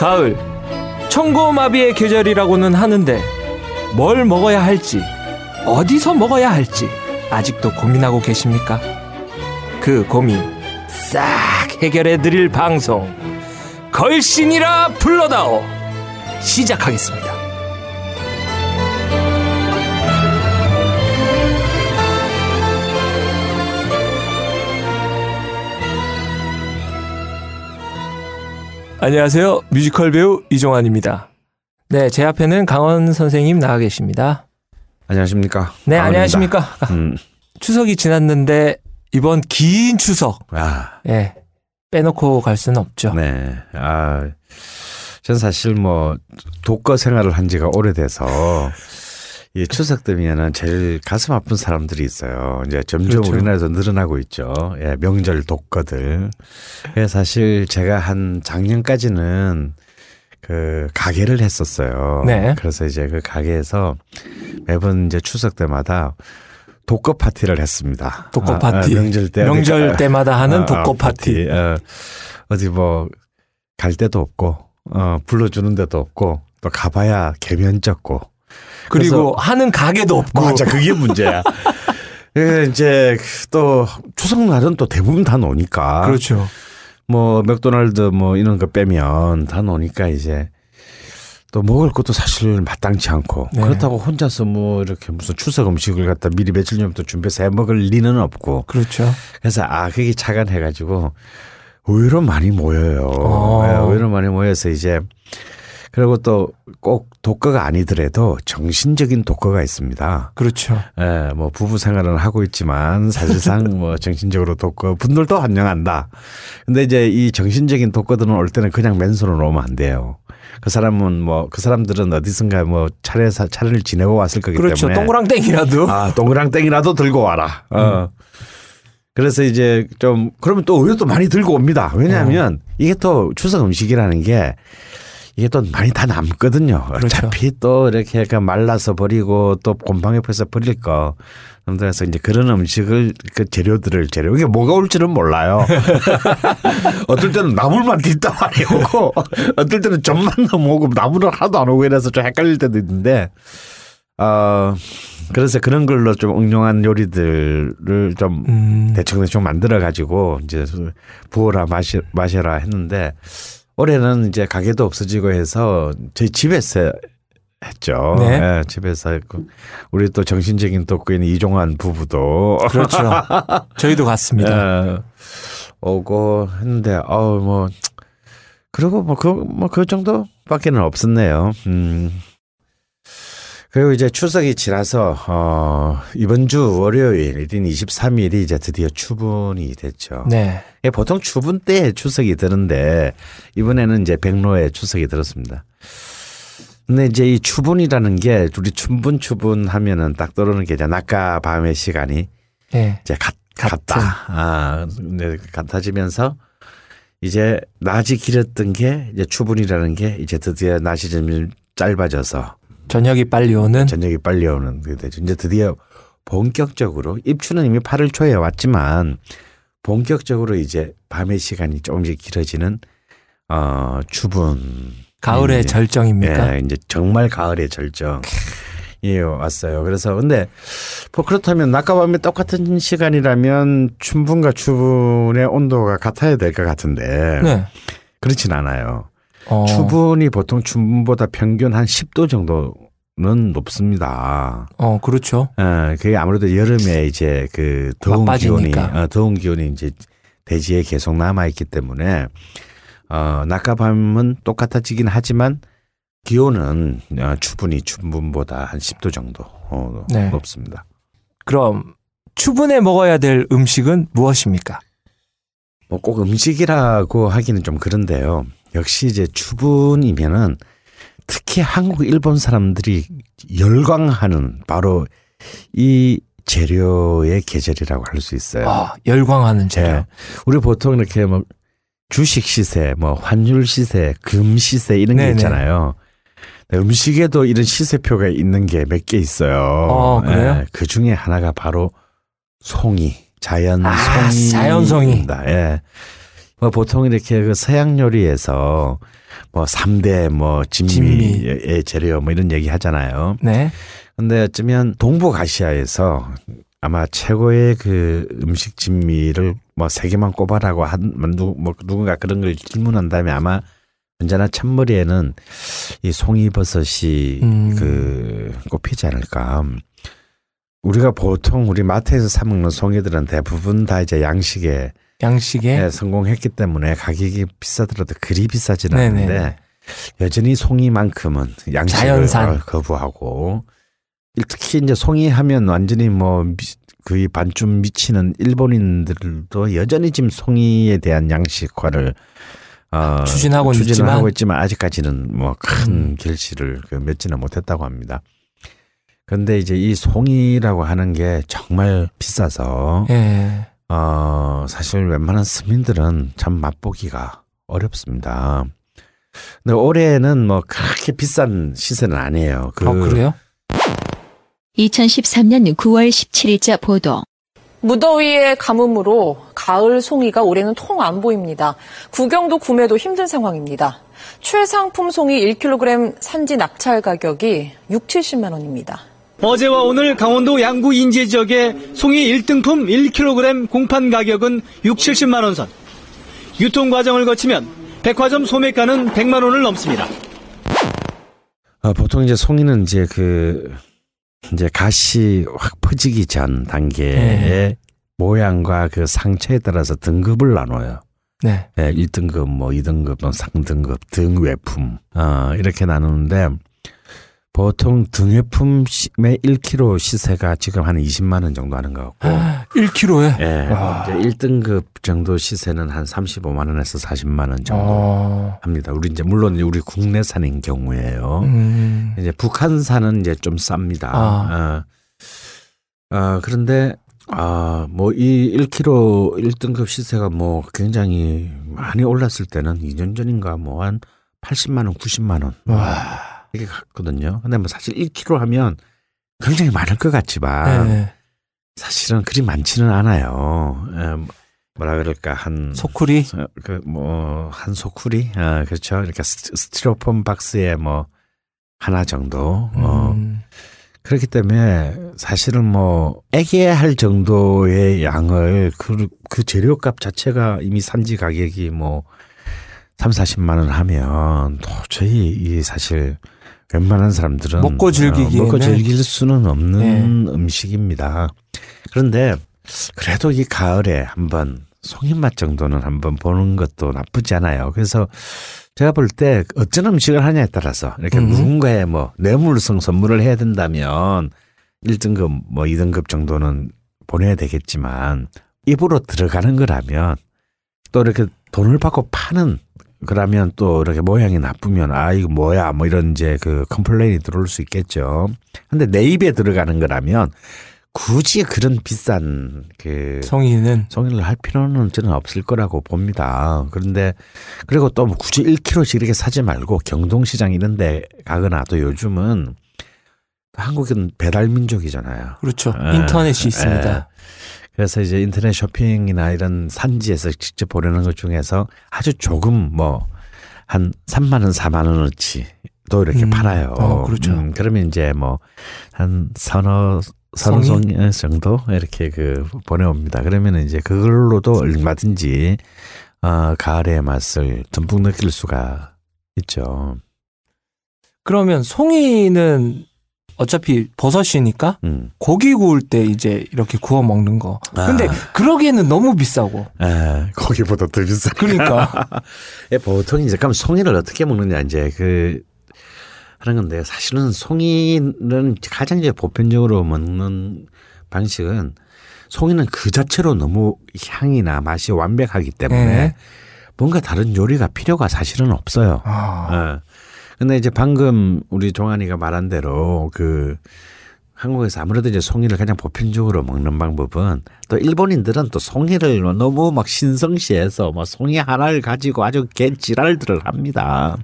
가을, 청고마비의 계절이라고는 하는데 뭘 먹어야 할지, 어디서 먹어야 할지 아직도 고민하고 계십니까? 그 고민 싹 해결해 드릴 방송 걸신이라 불러다오 시작하겠습니다. 안녕하세요. 뮤지컬 배우 이종환입니다. 네, 제 앞에는 강원 선생님 나와 계십니다. 안녕하십니까? 네, 강원입니다. 안녕하십니까? 음. 추석이 지났는데 이번 긴 추석 아, 예 빼놓고 갈 수는 없죠. 네. 아, 전 사실 뭐 독거 생활을 한 지가 오래돼서 이 추석 되면은 제일 가슴 아픈 사람들이 있어요. 이제 점점 그렇죠. 우리나라에서 늘어나고 있죠. 예, 명절 독거들. 사실 제가 한 작년까지는 그 가게를 했었어요. 네. 그래서 이제 그 가게에서 매번 이제 추석 때마다 독거 파티를 했습니다. 독거 아, 파티. 아, 명절 때 명절 때마다 하는 어, 독거 어, 파티. 어, 어디 뭐 갈 데도 없고 어, 불러주는 데도 없고 또 가봐야 개면 적고 그리고 하는 가게도 없고. 맞아 그게 문제야. 예, 이제 또 추석 날은 또 대부분 다 노니까 그렇죠. 뭐 맥도날드 뭐 이런 거 빼면 다 노니까 이제 또 먹을 것도 사실 마땅치 않고 네. 그렇다고 혼자서 뭐 이렇게 무슨 추석 음식을 갖다 미리 며칠 전부터 준비해서 해 먹을 리는 없고 그렇죠. 그래서 아 그게 착안해가지고 의외로 많이 모여요. 어. 예, 의외로 많이 모여서 이제 그리고 또 꼭 독거가 아니더라도 정신적인 독거가 있습니다. 그렇죠. 예, 뭐 부부 생활은 하고 있지만 사실상 뭐 정신적으로 독거 분들도 환영한다. 근데 이제 이 정신적인 독거들은 올 때는 그냥 맨손으로 오면 안 돼요. 그 사람은 뭐 그 사람들은 어디선가 뭐 차례 차례를 지내고 왔을 거기 그렇죠. 때문에 동그랑땡이라도. 아, 동그랑땡이라도 들고 와라. 어. 그래서 이제 좀 그러면 또 의외로 또 많이 들고 옵니다. 왜냐하면 이게 또 추석 음식이라는 게 이게 또 많이 다 남거든요. 그렇죠. 어차피 또 이렇게 그 말라서 버리고 또 곰팡이 펴서 버릴 거. 그래서 이제 그런 음식을 그 재료들을 재료 이게 뭐가 올지는 몰라요. 어떨 때는 나물만 뒷다 많이 오고 어떨 때는 전만 넘어오고 나물은 하나도 안 오고 이래서 좀 헷갈릴 때도 있는데 어 그래서 그런 걸로 좀 응용한 요리들을 좀 음, 대충 대충 만들어 가지고 이제 부어라 마시, 마셔라 했는데 올해는 이제 가게도 없어지고 해서 저희 집에서 했죠. 네. 예, 집에서 했고 우리 또 정신적인 독거인 이종환 부부도 그렇죠. 저희도 갔습니다. 예, 오고 했는데 어우 뭐 그리고 뭐그뭐그 정도밖에는 없었네요. 음. 그리고 이제 추석이 지나서 어 이번 주 월요일인 23일이 이제 드디어 추분이 됐죠. 네. 예, 보통 추분 때 추석이 드는데 이번에는 이제 백로에 추석이 들었습니다. 근데 이제 이 추분이라는 게 우리 춘분 추분 하면은 딱 떠오르는 게 이제 낮과 밤의 시간이 네. 이제 같. 같다. 아, 근데 같아지면서 이제 낮이 길었던 게 이제 추분이라는 게 이제 드디어 낮이 좀 짧아져서 저녁이 빨리 오는. 저녁이 빨리 오는 게 되죠. 이제 드디어 본격적으로 입추는 이미 8월 초에 왔지만 본격적으로 이제 밤의 시간이 조금씩 길어지는 어 추분 가을의 예. 절정입니까? 예, 이제 정말 가을의 절정. 예, 왔어요. 그래서 근데 뭐 그렇다면 낮과 밤이 똑같은 시간이라면 춘분과 추분의 온도가 같아야 될 것 같은데 네. 그렇진 않아요. 어, 추분이 보통 춘분보다 평균 한 10도 정도는 높습니다. 어, 그렇죠. 어, 그게 아무래도 여름에 이제 그 더운 막 기온이 빠지니까. 어, 더운 기온이 이제 대지에 계속 남아 있기 때문에 어, 낮과 밤은 똑같아지긴 하지만 기온은 어, 추분이 춘분보다 한 10도 정도 어, 네. 높습니다. 그럼 추분에 먹어야 될 음식은 무엇입니까? 뭐 꼭 음식이라고 하기는 좀 그런데요. 역시 이제 추분이면은 특히 한국 일본 사람들이 열광하는 바로 이 재료의 계절이라고 할 수 있어요. 아, 열광하는 재료. 예. 우리 보통 이렇게 뭐 주식 시세, 뭐 환율 시세, 금 시세 이런 게 네네. 있잖아요. 네, 음식에도 이런 시세표가 있는 게 몇 개 있어요. 어, 그래요? 예, 그 중에 하나가 바로 송이, 자연 아, 송이. 자연 송이. 예. 뭐 보통 이렇게 그 서양 요리에서 뭐 3대 뭐 진미의 진미. 재료 뭐 이런 얘기 하잖아요. 네. 근데 어쩌면 동북아시아에서 아마 최고의 그 음식 진미를 뭐 세 개만 꼽아라고 한, 누, 뭐 누군가 그런 걸 질문한 다음에 아마 언제나 첫머리에는 이 송이버섯이 음. 그 꼽히지 않을까. 우리가 보통 우리 마트에서 사 먹는 송이들은 대부분 다 이제 양식에 양식에 네, 성공했기 때문에 가격이 비싸더라도 그리 비싸지는 네네. 않는데 여전히 송이만큼은 양식을 자연산. 어, 거부하고 특히 이제 송이 하면 완전히 뭐 미- 거의 반쯤 미치는 일본인들도 여전히 지금 송이에 대한 양식화를 어, 추진하고는 추진을 있지만. 있지만 아직까지는 뭐큰 음. 결실을 그 맺지는 못했다고 합니다. 그런데 이제 이 송이라고 하는 게 정말 비싸서 예. 어, 사실 웬만한 서민들은 참 맛보기가 어렵습니다. 근데 올해는 뭐 그렇게 비싼 시세는 아니에요. 그어 그래요? 2013년 9월 17일자 보도. 무더위의 가뭄으로 가을 송이가 올해는 통 안 보입니다. 구경도 구매도 힘든 상황입니다. 최상품 송이 1kg 산지 낙찰 가격이 6, 70만 원입니다. 어제와 오늘 강원도 양구 인제 지역의 송이 1등품 1kg 공판 가격은 6, 70만 원 선. 유통 과정을 거치면 백화점 소매가는 100만 원을 넘습니다. 어, 보통 이제 송이는 이제 그 이제 가시 확 퍼지기 전 단계의 네. 모양과 그 상처에 따라서 등급을 나눠요. 네. 예, 1등급, 뭐 2등급, 또 상등급, 등외품 어, 이렇게 나누는데 보통 등외품의 1kg 시세가 지금 한 20만 원 정도 하는 것 같고 1kg에. 예, 와. 이제 1등급 정도 시세는 한 35만 원에서 40만 원 정도 어. 합니다. 우리 이제 물론 우리 국내산인 경우에요. 음. 이제 북한산은 이제 좀 쌉니다. 아. 어, 어, 그런데 아, 뭐 이 1kg 1등급 시세가 뭐 굉장히 많이 올랐을 때는 2년 전인가 뭐 한 80만 원, 90만 원 와. 이렇게 갔거든요. 근데 뭐 사실 1kg 하면 굉장히 많을 것 같지만 네. 사실은 그리 많지는 않아요. 에, 뭐라 그럴까 한 소쿠리. 그뭐 한 소쿠리 아 그렇죠. 스- 스티로폼 박스에 뭐 하나 정도 어 음. 그렇기 때문에 사실은 뭐 애기할 정도의 양을 그, 그 재료값 자체가 이미 산지 가격이 뭐 3, 40만 원 하면 도저히 이 사실 웬만한 사람들은 먹고 어, 먹고 즐길 수는 없는 네. 음식입니다. 그런데 그래도 이 가을에 한번 송이맛 정도는 한번 보는 것도 나쁘지 않아요. 그래서 제가 볼 때 어떤 음식을 하냐에 따라서 이렇게 음. 누군가의 뭐 뇌물성 선물을 해야 된다면 1등급 뭐 2등급 정도는 보내야 되겠지만 입으로 들어가는 거라면 또 이렇게 돈을 받고 파는 그러면 또 이렇게 모양이 나쁘면 아 이거 뭐야 뭐 이런 이제 그 complain이 들어올 수 있겠죠. 근데 내 입에 들어가는 거라면 굳이 그런 비싼 그 송이는 송이를 할 필요는 저는 없을 거라고 봅니다. 그런데 그리고 또 뭐 굳이 1kg씩 이렇게 사지 말고 경동시장 이런 데 가거나 또 요즘은 한국은 배달 민족이잖아요. 그렇죠. 예, 인터넷이 예. 있습니다. 그래서 이제 인터넷 쇼핑이나 이런 산지에서 직접 보내는 것 중에서 아주 조금 뭐 한 3만 원, 4만 원어치 또 이렇게 음. 팔아요. 어, 그렇죠. 음, 그러면 이제 뭐 한 서너 서너 송이? 송 정도 이렇게 그 보내옵니다. 그러면 이제 그걸로도 얼마든지 어, 가을의 맛을 듬뿍 느낄 수가 있죠. 그러면 송이는 어차피 버섯이니까 음. 고기 구울 때 이제 이렇게 구워 먹는 거. 근데 아. 그러기에는 너무 비싸고. 에, 거기보다 더 비싸. 그러니까. 예, 보통 이제 그럼 송이를 어떻게 먹느냐 이제 그 하는 건데 사실은 송이는 가장 이제 보편적으로 먹는 방식은 송이는 그 자체로 너무 향이나 맛이 완벽하기 때문에 네. 뭔가 다른 요리가 필요가 사실은 없어요. 아. 예. 근데 이제 방금 우리 종환이가 말한 대로 그 한국에서 아무래도 이제 송이를 가장 보편적으로 먹는 방법은 또 일본인들은 또 송이를 너무 막 신성시해서 뭐 송이 하나를 가지고 아주 개 지랄들을 합니다.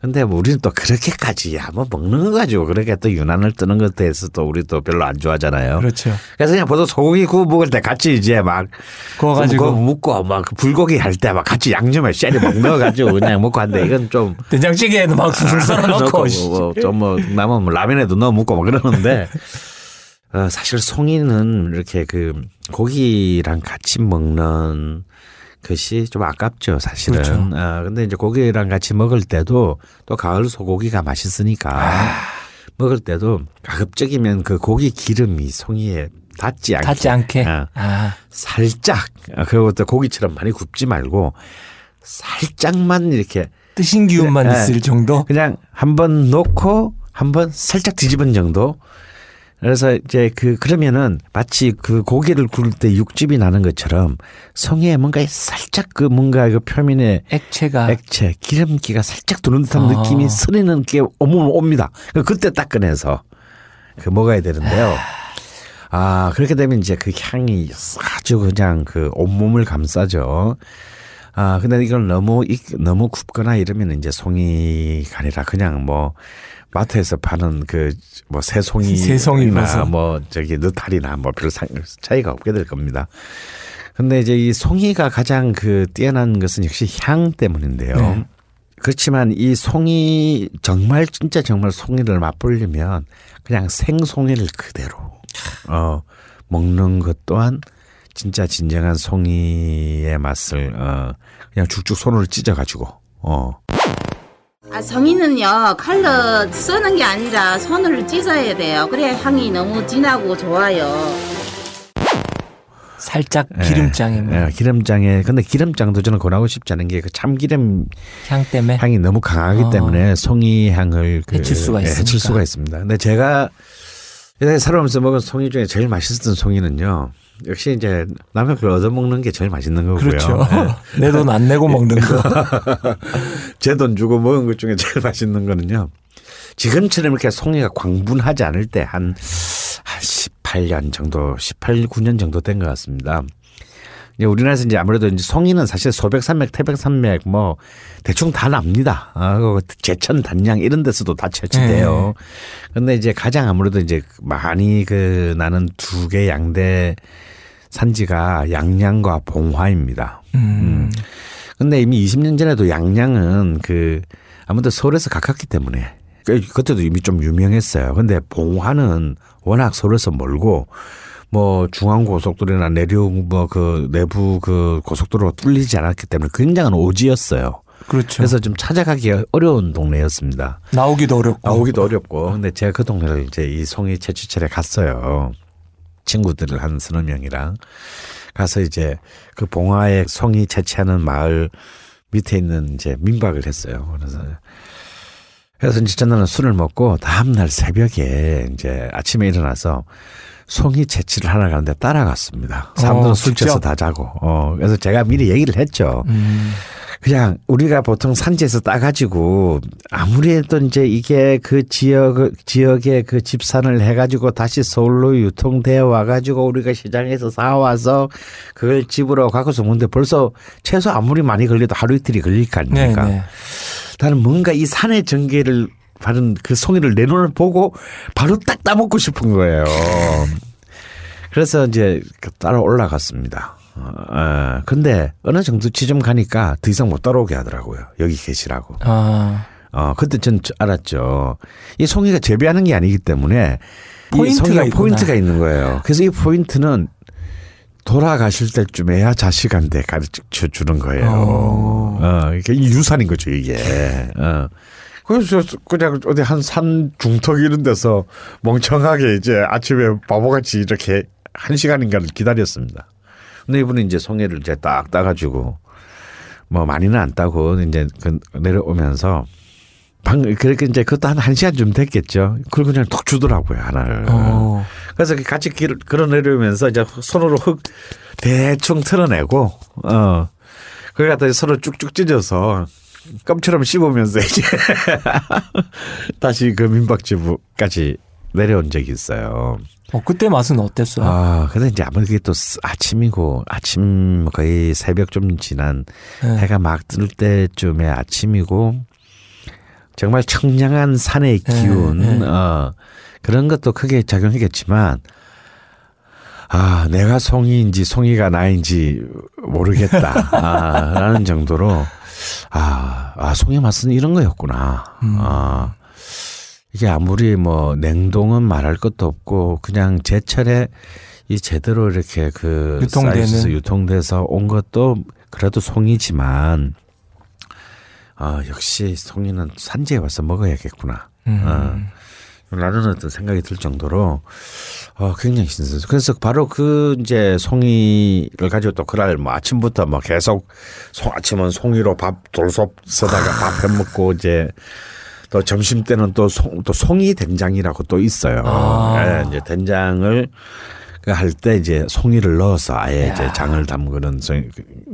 근데 뭐 우리는 또 그렇게까지 야뭐 먹는 거 가지고 그렇게 또 유난을 뜨는 것에 대해서 또 우리 또 별로 안 좋아하잖아요. 그렇죠. 그래서 그냥 보통 소고기 구워 먹을 때 같이 이제 막 구워가지고. 묻고 막그 불고기 할 때 막 같이 양념에 쎄리 막 넣어가지고 그냥 먹고 하는데 이건 좀 된장찌개에는 막 술술 썰어 넣고. 좀뭐 남은 뭐 라면에도 넣어 먹고 막 그러는데 어, 사실 송이는 이렇게 그 고기랑 같이 먹는 것이 좀 아깝죠 사실은. 그렇죠. 어, 근데 이제 고기랑 같이 먹을 때도 또 가을 소고기가 맛있으니까 아. 먹을 때도 가급적이면 그 고기 기름이 송이에 닿지 않게, 닿지 않게. 어, 아, 살짝 어, 그리고 또 고기처럼 많이 굽지 말고 살짝만 이렇게 뜨신 기운만 네. 있을 정도. 그냥 한번 놓고 한번 살짝 뒤집은 정도. 그래서 이제 그 그러면은 마치 그 고기를 구울 때 육즙이 나는 것처럼 성에 뭔가 살짝 그 뭔가 그 표면에 액체가. 액체 기름기가 살짝 도는 듯한 아. 느낌이 스리는 게 오면 옵니다. 그때 딱 꺼내서 그 먹어야 되는데요. 아 그렇게 되면 이제 그 향이 아주 그냥 그 온몸을 감싸죠. 아 근데 이걸 너무 익- 너무 굽거나 이러면 이제 송이가 아니라 그냥 뭐 마트에서 파는 그 뭐 새송이 새송이 버섯. 뭐 저기 느타리나 뭐 별 차이가 없게 될 겁니다. 근데 이제 이 송이가 가장 그 뛰어난 것은 역시 향 때문인데요. 네. 그렇지만 이 송이 정말 진짜 정말 송이를 맛보려면 그냥 생송이를 그대로 어 먹는 것 또한 진짜 진정한 송이의 맛을 어 그냥 죽죽 손으로 찢어 가지고 어 아, 성인은요 칼로 쓰는 게 아니라 손으로 찢어야 돼요. 그래야 향이 너무 진하고 좋아요. 살짝 예, 기름장에 뭐 예, 기름장에 근데 기름장도 저는 권하고 싶지 않은 게 그 참기름 향 때문에. 향이 너무 강하기 어. 때문에 송이 향을 그 해칠 수가 예, 해칠. 수가 있습니다. 근데 제가 예전에 살아오면서 먹은 송이 중에 제일 맛있었던 송이는요. 역시 이제 남의 걸 얻어먹는 게 제일 맛있는 거고요. 그렇죠. 예. 내돈 안 내고 먹는 거. 제 돈 주고 먹은 것 중에 제일 맛있는 거는요. 지금처럼 이렇게 송이가 광분하지 않을 때 한 한 18년 정도, 18, 9년 정도 된 것 같습니다. 이제 우리나라에서 이제 아무래도 이제 송이는 사실 소백산맥, 태백산맥 뭐 대충 다 납니다. 아, 그 제천, 단양 이런 데서도 다 채취돼요. 근데 이제 가장 아무래도 이제 많이 그 나는 두 개 양대 산지가 양양과 봉화입니다. 음. 근데 이미 20년 전에도 양양은 그 아무래도 서울에서 가깝기 때문에 그- 그때도 이미 좀 유명했어요. 근데 봉화는 워낙 서울에서 멀고 뭐 중앙 고속도로나 내륙 뭐 그 내부 그 고속도로가 뚫리지 않았기 때문에 굉장한 오지였어요. 그렇죠. 그래서 좀 찾아가기 어려운 동네였습니다. 나오기도 어렵고. 나오기도 어렵고. 근데 제가 그 동네를 이제 이 송이 채취철에 갔어요. 친구들을 한 서너 명이랑 가서 이제 그 봉화의 송이 채취하는 마을 밑에 있는 이제 민박을 했어요. 그래서 그래서 이제 전날은 술을 먹고 다음날 새벽에 이제 아침에 일어나서 송이 채취를 하러 가는데 따라갔습니다. 사람들은 어, 술 직접? 취해서 다 자고. 어, 그래서 제가 미리 얘기를 했죠. 음. 그냥 우리가 보통 산지에서 따가지고 아무리 해도 이제 이게 그 지역 지역의 그 집산을 해가지고 다시 서울로 유통되어 와가지고 우리가 시장에서 사와서 그걸 집으로 갖고서 먹는데 벌써 최소 아무리 많이 걸려도 하루 이틀이 걸릴 거 네, 아닙니까? 네. 나는 뭔가 이 산의 정기를 받은 그 송이를 내 눈을 보고 바로 딱 따먹고 싶은 거예요. 그래서 이제 그 따라 올라갔습니다. 어, 어, 근데 어느 정도 지점 가니까 더 이상 못 따라오게 하더라고요. 여기 계시라고. 아. 어, 그때 전 알았죠. 이 송이가 재배하는 게 아니기 때문에 이 포인트가. 포인트가 있는 거예요. 그래서 이 포인트는 돌아가실 때쯤에야 자식한테 가르쳐 주는 거예요. 어. 어, 이게 유산인 거죠, 이게. 어. 그래서 그냥 어디 한 산 중턱 이런 데서 멍청하게 이제 아침에 바보같이 이렇게 한 시간인가를 기다렸습니다. 근데 이분은 이제 송이를 이제 딱 따가지고 뭐 많이는 안 따고 이제 그 내려오면서 방 그렇게 이제 그것도 한 한 시간쯤 됐겠죠. 그걸 그냥 툭 주더라고요 하나를. 어. 그래서 같이 길 걸어 내려오면서 이제 손으로 흙 대충 털어내고 어 그걸 갖다 서로 쭉쭉 찢어서 껌처럼 씹으면서 이제 다시 그 민박집까지 내려온 적이 있어요. 어, 그때 맛은 어땠어요? 아, 근데 이제 아무래도 또 아침이고 아침 거의 새벽 좀 지난 네. 해가 막 뜰 때쯤에 아침이고 정말 청량한 산의 네, 기운 네. 어, 그런 것도 크게 작용하겠지만 아 내가 송이인지 송이가 나인지 모르겠다 아, 라는 정도로 아, 아 송이 맛은 이런 거였구나 음. 아 이게 아무리 뭐 냉동은 말할 것도 없고 그냥 제철에 이 제대로 이렇게 그 유통되는. 유통돼서 온 것도 그래도 송이지만 아 역시 송이는 산지에 와서 먹어야겠구나. 음. 어, 라는 어떤 생각이 들 정도로 어, 굉장히 신선해요. 그래서 바로 그 이제 송이를 가지고 또 그날 뭐 아침부터 뭐 계속 송 아침은 송이로 밥 돌솥 써다가 밥 해 먹고 이제 또 점심 때는 또 송, 또 송이 된장이라고 또 있어요. 아. 예, 이제 된장을 그 할 때 이제 송이를 넣어서 아예 이제 장을 담그는 송-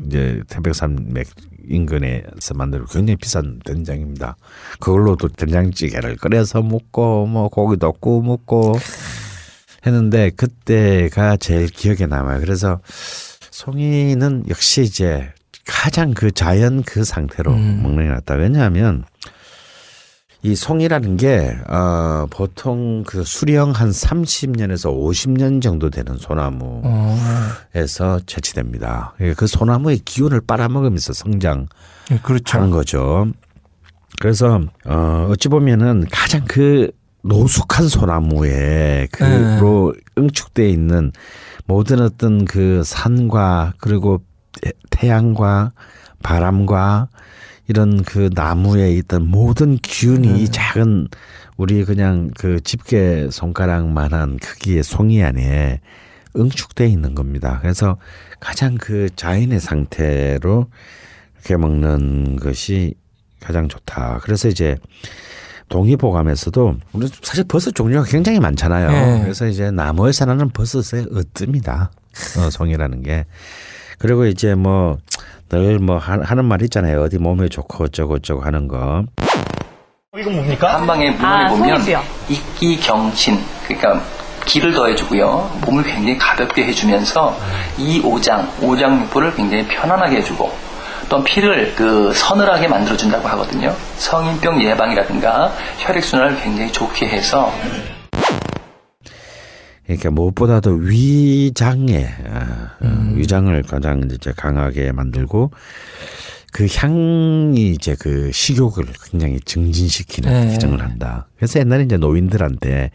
이제 태백산맥 인근에서 만드는 굉장히 비싼 된장입니다. 그걸로도 된장찌개를 끓여서 먹고 뭐 고기도 구워 먹고 했는데 그때가 제일 기억에 남아요. 그래서 송이는 역시 이제 가장 그 자연 그 상태로 음. 먹는 게 낫다. 왜냐하면 이 송이라는 게, 어, 보통 그 수령 한 30년에서 50년 정도 되는 소나무에서 어. 채취됩니다. 예, 그 소나무의 기운을 빨아먹으면서 성장하는 예, 그렇죠. 거죠. 그래서, 어, 어찌 보면은 가장 그 노숙한 소나무에 그로 응축되어 있는 모든 어떤 그 산과 그리고 태- 태양과 바람과 이런 그 나무에 있던 모든 기운이 이 작은 우리 그냥 그 집게 손가락만한 크기의 송이 안에 응축돼 있는 겁니다. 그래서 가장 그 자연의 상태로 이렇게 먹는 것이 가장 좋다. 그래서 이제 동의보감에서도 우리 사실 버섯 종류가 굉장히 많잖아요. 네. 그래서 이제 나무에서 나는 버섯의 으뜸이다. 어, 송이라는 게. 그리고 이제 뭐 늘 뭐 하는 말 있잖아요. 어디 몸에 좋고 어쩌고 어쩌고 하는 거. 한방에 문헌에 아, 보면 송이뼈. 이기경신 그러니까 기를 더해주고요 몸을 굉장히 가볍게 해주면서 이 오장 오장육부를 굉장히 편안하게 해주고 또 피를 그 서늘하게 만들어준다고 하거든요 성인병 예방이라든가 혈액순환을 굉장히 좋게 해서 그러니까 무엇보다도 위장에 아, 어, 위장을 가장 이제 강하게 만들고 그 향이 이제 그 식욕을 굉장히 증진시키는 네. 기능을 한다. 그래서 옛날에 이제 노인들한테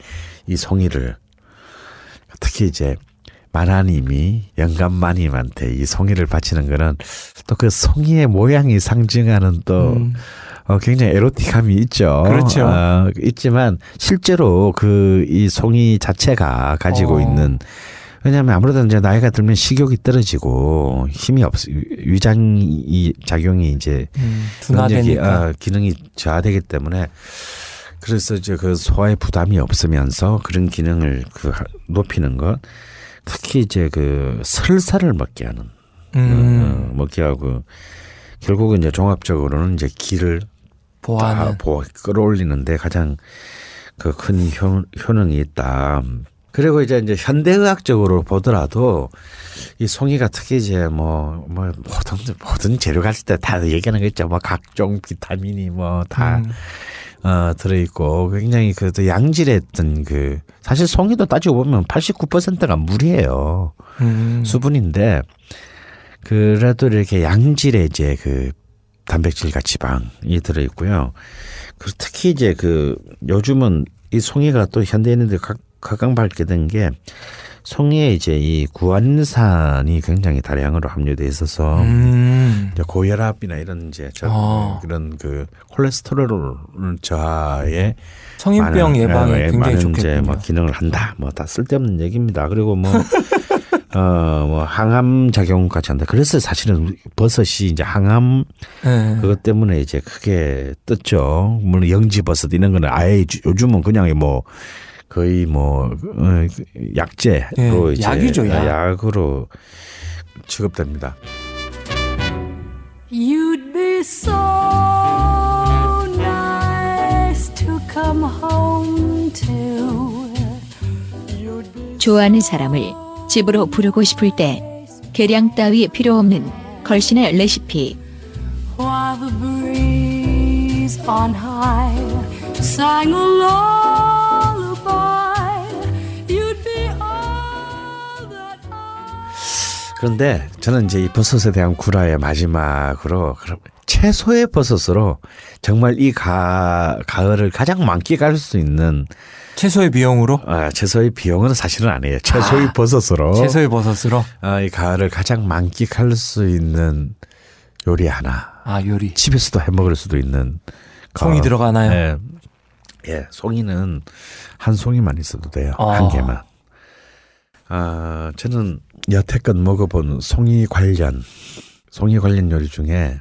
이 송이를 특히 이제 마나님이 영감 마님한테 이 송이를 바치는 거는 또 그 송이의 모양이 상징하는 또 음. 어, 굉장히 에로틱함이 있죠. 그렇죠. 어, 있지만 실제로 그 이 송이 자체가 가지고 어. 있는 왜냐하면 아무래도 이제 나이가 들면 식욕이 떨어지고 힘이 없 위장이 작용이 이제 음, 둔화되니까. 어, 기능이 저하되기 때문에 그래서 이제 그 소화에 부담이 없으면서 그런 기능을 그 하- 높이는 것 특히 이제 그 설사를 먹게 하는 음, 어, 먹게 하고 결국은 이제 종합적으로는 이제 기를 보완은. 다 보, 끌어올리는데 가장 그 큰 효능이 있다. 그리고 이제 이제 현대의학적으로 보더라도 이 송이가 특히 이제 뭐, 뭐, 모든, 모든 재료 갔을 때다 얘기하는 거 있죠. 뭐 각종 비타민이 뭐 다, 음. 어, 들어있고 굉장히 그또 양질했던 그, 사실 송이도 따지고 보면 89%가 물이에요. 음. 수분인데 그래도 이렇게 양질의 이제 그 단백질과 지방이 들어 있고요. 그 특히 이제 그 요즘은 이 송이가 또 현대인들 각- 각광받게 된 게 송이에 이제 이 구안산이 굉장히 다량으로 함유돼 있어서 음. 고혈압이나 이런 이제 저 아. 그런 그 콜레스테롤 저하에 성인병 많은, 예방에 예, 굉장히 좋겠군요. 뭐 기능을 한다. 뭐 다 쓸데없는 얘기입니다. 그리고 뭐 어, 뭐 항암 작용까지 한다. 그래서 사실은 버섯이 이제 항암 네. 그것 때문에 이제 크게 떴죠. 물론 영지 버섯 이런 거는 아예 주- 요즘은 그냥 뭐 거의 뭐 어, 약재로 예, 이제 약이죠, 약. 약으로 취급됩니다. You'd be so nice to come home to. You'd be 좋아하는 사람을 집으로 부르고 싶을 때 계량 따위 필요 없는 걸신의 레시피. 그런데 저는 이제 이 버섯에 대한 구라의 마지막으로 그럼 채소의 버섯으로 정말 이 가, 가을을 가장 만끽할 수 있는 채소의 비용으로 아, 채소의 비용은 사실은 아니에요. 채소의 아, 버섯으로 채소의 버섯으로 아, 이 가을을 가장 만끽할 수 있는 요리 하나. 아 요리 집에서도 해 먹을 수도 있는 송이 거. 들어가나요? 예. 예, 송이는 한 송이만 있어도 돼요. 아. 한 개만. 아, 저는 여태껏 먹어본 송이 관련 송이 관련 요리 중에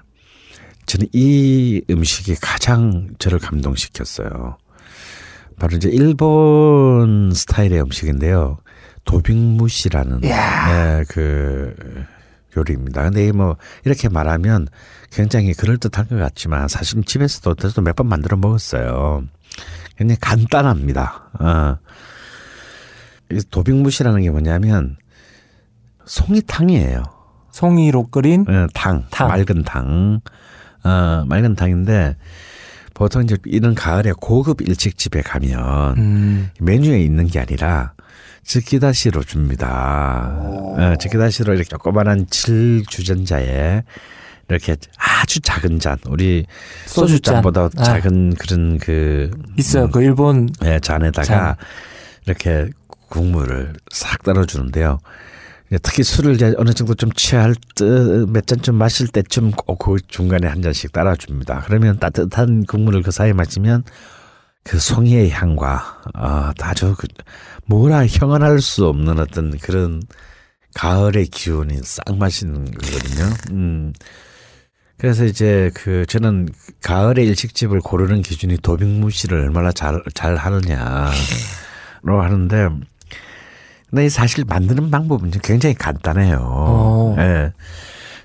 저는 이 음식이 가장 저를 감동시켰어요. 바로 이제 일본 스타일의 음식인데요. 도빅무시라는 예, 그 요리입니다. 근데 이뭐 이렇게 말하면 굉장히 그럴 듯한 것 같지만 사실 집에서도 저도 몇번 만들어 먹었어요. 굉장히 간단합니다. 어. 이 도빅무시라는 게 뭐냐면 송이탕이에요. 송이로 끓인 예, 탕, 탕. 맑은 탕, 어, 맑은 탕인데 보통 이제 이런 가을에 고급 일식집에 가면 음, 메뉴에 있는 게 아니라 즈키다시로 줍니다. 어, 즈키다시로 이렇게 조그만한 질 주전자에 이렇게 아주 작은 잔, 우리 소주잔. 소주잔보다 아. 작은 그런 그 있어요. 그 일본 예, 잔에다가 잔. 이렇게 국물을 싹 따라 주는데요. 이제 특히 술을 이제 어느 정도 좀 취할 때, 몇 잔쯤 마실 때쯤 꼭그 중간에 한 잔씩 따라줍니다. 그러면 따뜻한 국물을 그 사이에 마시면 그 송이의 향과 아, 아주 그 뭐라 형언할 수 없는 어떤 그런 가을의 기운이 싹 마시는 거거든요. 음. 그래서 이제 그 저는 가을의 일식집을 고르는 기준이 도빅무시를 얼마나 잘, 잘 하느냐로 하는데 근데 사실 만드는 방법은 굉장히 간단해요. 어. 예.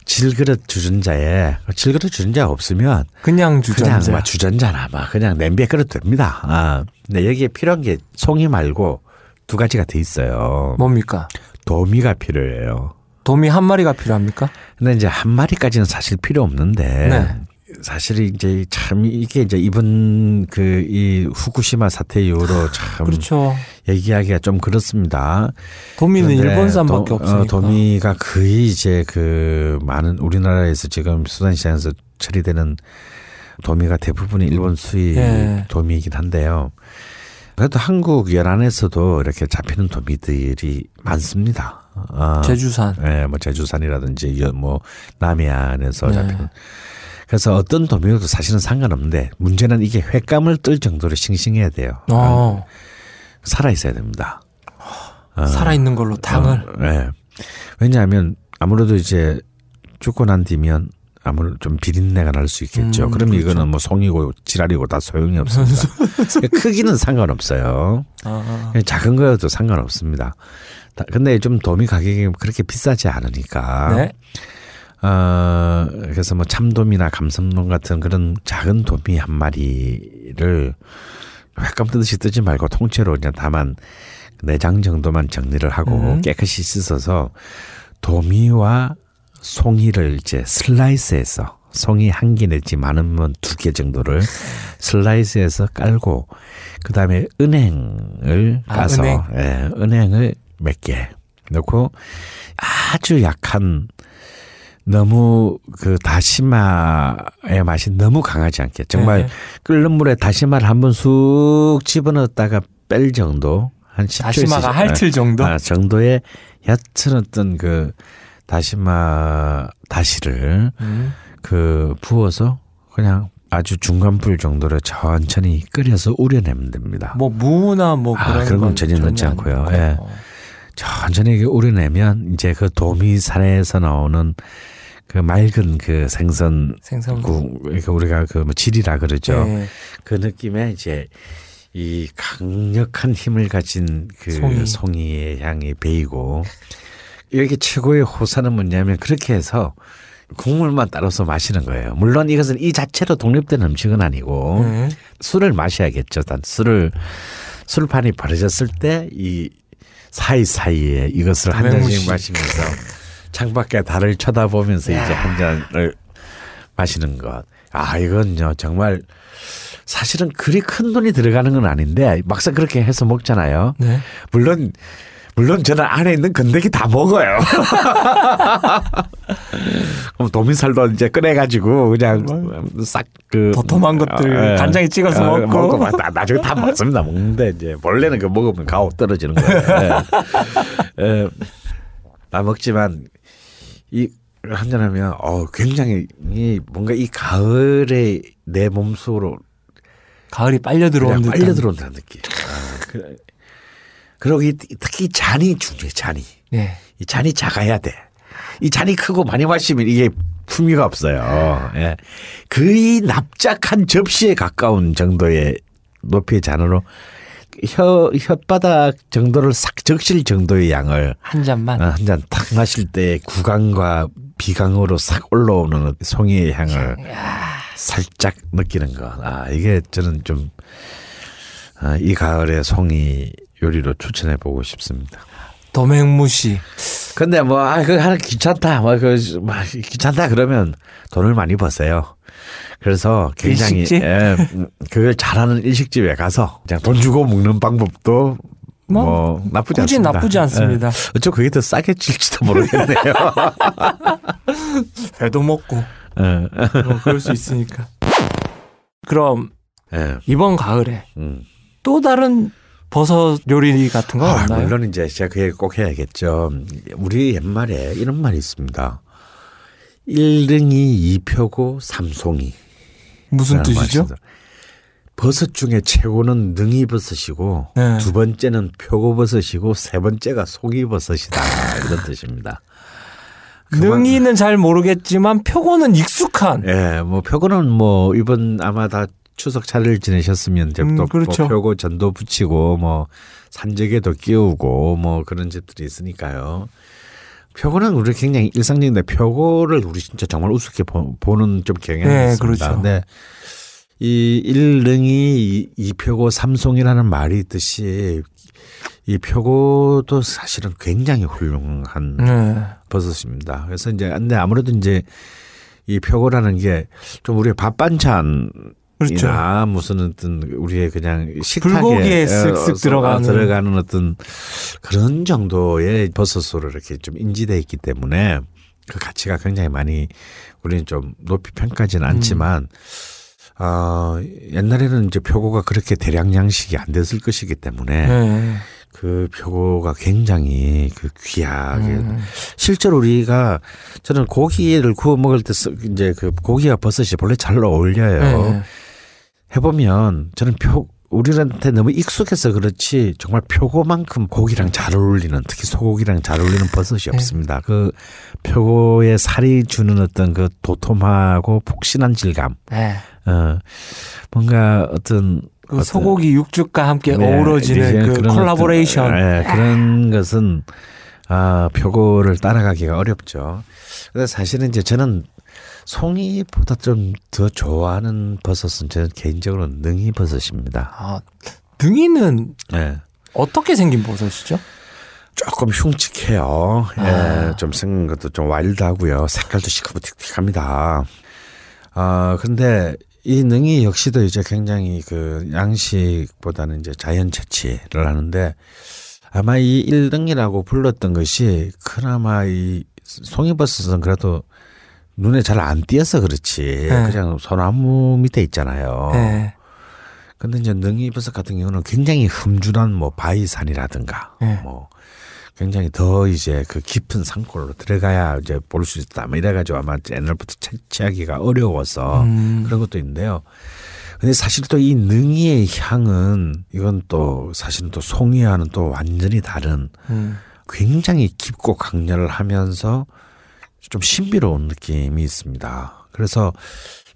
질그릇 주전자에 질그릇 주전자 없으면 그냥 주전자. 그냥 막 주전자나 막 그냥 냄비에 끓여도 됩니다. 아, 근데 여기에 필요한 게 송이 말고 두 가지가 돼 있어요. 뭡니까? 도미가 필요해요. 도미 한 마리가 필요합니까? 근데 이제 한 마리까지는 사실 필요 없는데 네. 사실 이제 참 이게 이제 이번 그 이 후쿠시마 사태 이후로 참 그렇죠. 얘기하기가 좀 그렇습니다. 도미는 그런데 일본산밖에 도- 없으니까. 어, 도미가 거의 이제 그 많은 우리나라에서 지금 수산시장에서 처리되는 도미가 대부분이 일본 수입 예. 도미이긴 한데요. 그래도 한국 연안에서도 이렇게 잡히는 도미들이 많습니다. 어, 제주산. 예, 뭐 제주산이라든지 여- 뭐 남해안에서 네. 잡히는. 그래서 어떤 도미도 사실은 상관없는데 문제는 이게 횟감을 뜰 정도로 싱싱해야 돼요. 어, 살아 있어야 됩니다. 어, 살아 있는 걸로 탕을. 어, 예. 왜냐하면 아무래도 이제 죽고 난 뒤면 아무래도 좀 비린내가 날 수 있겠죠. 음, 그러면 그렇죠. 이거는 뭐 송이고 지랄이고 다 소용이 없습니다. 크기는 상관없어요. 아, 작은 거여도 상관없습니다. 다- 근데 좀 도미 가격이 그렇게 비싸지 않으니까. 네. 어, 그래서 뭐 참돔이나 감성돔 같은 그런 작은 도미 한 마리를 횟감 뜨듯이 뜨지 말고 통째로 그냥 다만 내장 정도만 정리를 하고 음. 깨끗이 씻어서 도미와 송이를 이제 슬라이스해서 송이 한 개 내지 많으면 두 개 정도를 슬라이스해서 깔고 그 다음에 은행을 아, 까서 은행. 예, 은행을 몇 개 넣고 아주 약한 너무 그 다시마의 맛이 너무 강하지 않게 정말 네. 끓는 물에 다시마를 한번 쑥 집어넣었다가 뺄 정도 한 10초 다시마가 핥을 정도? 아, 정도의 얕은 어떤 그 다시마 다시를 음. 그 부어서 그냥 아주 중간 불 정도로 천천히 끓여서 우려내면 됩니다. 뭐 무나 뭐 아, 그런 그런 건건 전혀 넣지 않고요. 않고. 예. 천천히 우려내면 이제 그 도미산에서 나오는 그 맑은 그 생선 생선 국, 그러니까 우리가 그 뭐 질이라 그러죠. 네. 그 느낌에 이제 이 강력한 힘을 가진 그 송이. 송이. 의 향이 배이고 여기 최고의 호사는 뭐냐면 그렇게 해서 국물만 따라서 마시는 거예요. 물론 이것은 이 자체로 독립된 음식은 아니고 네. 술을 마셔야겠죠. 단 술을 술판이 벌어졌을 때 이 사이 사이에 이것을 한. 잔씩 마시면서 창밖에 달을 쳐다보면서 이제 한 잔을 마시는 것. 아, 이건요, 정말 사실은 그리 큰 돈이 들어가는 건 아닌데 막상 그렇게 해서 먹잖아요. 네. 물론 물론 저는 안에 있는 건더기 다 먹어요. 그럼 도민살도 이제 꺼내가지고 그냥 싹 그 도톰한 것들 간장에 찍어서 먹고. 막 나- 나중에 다 먹습니다. 먹는데 이제 원래는 그 먹으면 가오 떨어지는 거예요. 예. 예. 다 먹지만 이 한잔하면 어 굉장히 이 뭔가 이 가을에 내 몸속으로 가을이 빨려 들어온 듯한. 빨려 들어온다는 느낌. 아, 그래. 그리고 이, 특히 잔이 중요해, 잔이. 네. 이 잔이 작아야 돼. 이 잔이 크고 많이 마시면 이게 풍미가 없어요. 예. 거의 납작한 접시에 가까운 정도의 높이의 잔으로 혀, 혓바닥 정도를 싹 적실 정도의 양을 한 잔만. 한잔 탁 마실 때 구강과 비강으로 싹 올라오는 송이의 향을 살짝 느끼는 거. 아, 이게 저는 좀, 아, 이 가을에 송이 요리로 추천해 보고 싶습니다. 도맹무시. 근데 뭐, 아, 그거 하나 귀찮다. 뭐, 그, 뭐, 귀찮다 그러면 돈을 많이 버세요. 그래서 굉장히, 일식집? 예, 음, 그걸 잘하는 일식집에 가서 그냥 돈 주고 먹는 방법도 뭐, 뭐, 나쁘지 굳이 않습니다. 나쁘지 않습니다. 예. 어쩌 그게 더 싸게 질지도 모르겠네요. 배도 먹고. 예. 뭐 그럴 수 있으니까. 그럼 예. 이번 가을에 음. 또 다른 버섯 요리 같은 거 아, 없나요? 물론 이제 제가 그 얘기 꼭 해야겠죠. 우리 옛말에 이런 말이 있습니다. 일등이 이표고 삼송이. 무슨 뜻이죠? 버섯 중에 최고는 능이버섯이고 네. 두 번째는 표고버섯이고 세 번째가 송이버섯이다 이런 뜻입니다. 능이는 잘 모르겠지만 표고는 익숙한. 예, 뭐 표고는 뭐 이번 아마 다 추석 차를 지내셨으면 이제 음, 또 그렇죠. 뭐 표고 전도 붙이고 뭐 산적에도 끼우고 뭐 그런 집들이 있으니까요. 표고는 우리 굉장히 일상적인데 표고를 우리 진짜 정말 우습게 보, 는좀 경향이 네, 있습니다. 그렇죠. 근데 이 일릉이 이- 이표고 삼송이라는 말이 있듯이 이 표고도 사실은 굉장히 훌륭한 네. 버섯입니다. 그래서 이제 근데 아무래도 이제 이 표고라는 게 좀 우리의 밥 반찬 그렇죠. 이나 무슨 어떤 우리의 그냥 식탁에 불고기에 어, 쓱쓱 어, 들어가는. 들어가는 어떤 그런 정도의 버섯으로 이렇게 좀 인지돼 있기 때문에 그 가치가 굉장히 많이 우리는 좀 높이 평가하지는 않지만 어, 옛날에는 이제 표고가 그렇게 대량 양식이 안 됐을 것이기 때문에 네. 그 표고가 굉장히 그 귀하게 음. 실제로 우리가 저는 고기를 구워 먹을 때 쓰- 이제 그 고기와 버섯이 원래 잘 어울려요. 네. 해보면 저는 표 우리한테 너무 익숙해서 그렇지 정말 표고만큼 고기랑 잘 어울리는 특히 소고기랑 잘 어울리는 버섯이 네. 없습니다. 그 표고의 살이 주는 어떤 그 도톰하고 폭신한 질감, 네. 어 뭔가 어떤 그 소고기 육즙과 함께 네, 어우러지는 그 콜라보레이션. 어떤, 예, 그런 것은 아, 표고를 따라가기가 어렵죠. 근데 사실은 이제 저는 송이보다 좀 더 좋아하는 버섯은 저는 개인적으로 능이 버섯입니다. 아, 능이는 예. 어떻게 생긴 버섯이죠? 조금 흉측해요. 예, 아. 좀 생긴 것도 좀 와일드하고요. 색깔도 시커멓틱틱합니다. 아, 근데 이 능이 역시도 이제 굉장히 그 양식보다는 이제 자연 채취를 하는데 아마 이 일등이라고 불렀던 것이 그나마 이 송이버섯은 그래도 눈에 잘 안 띄어서 그렇지. 네. 그냥 소나무 밑에 있잖아요. 네. 근데 이제 능이버섯 같은 경우는 굉장히 흠준한 뭐 바위산이라든가 네. 뭐 굉장히 더 이제 그 깊은 산골로 들어가야 이제 볼 수 있다. 뭐 이래가지고 아마 옛날부터 채취하기가 어려워서 음. 그런 것도 있는데요. 근데 사실 또 이 능이의 향은 이건 또 사실은 또 송이와는 또 완전히 다른 음. 굉장히 깊고 강렬을 하면서 좀 신비로운 느낌이 있습니다. 그래서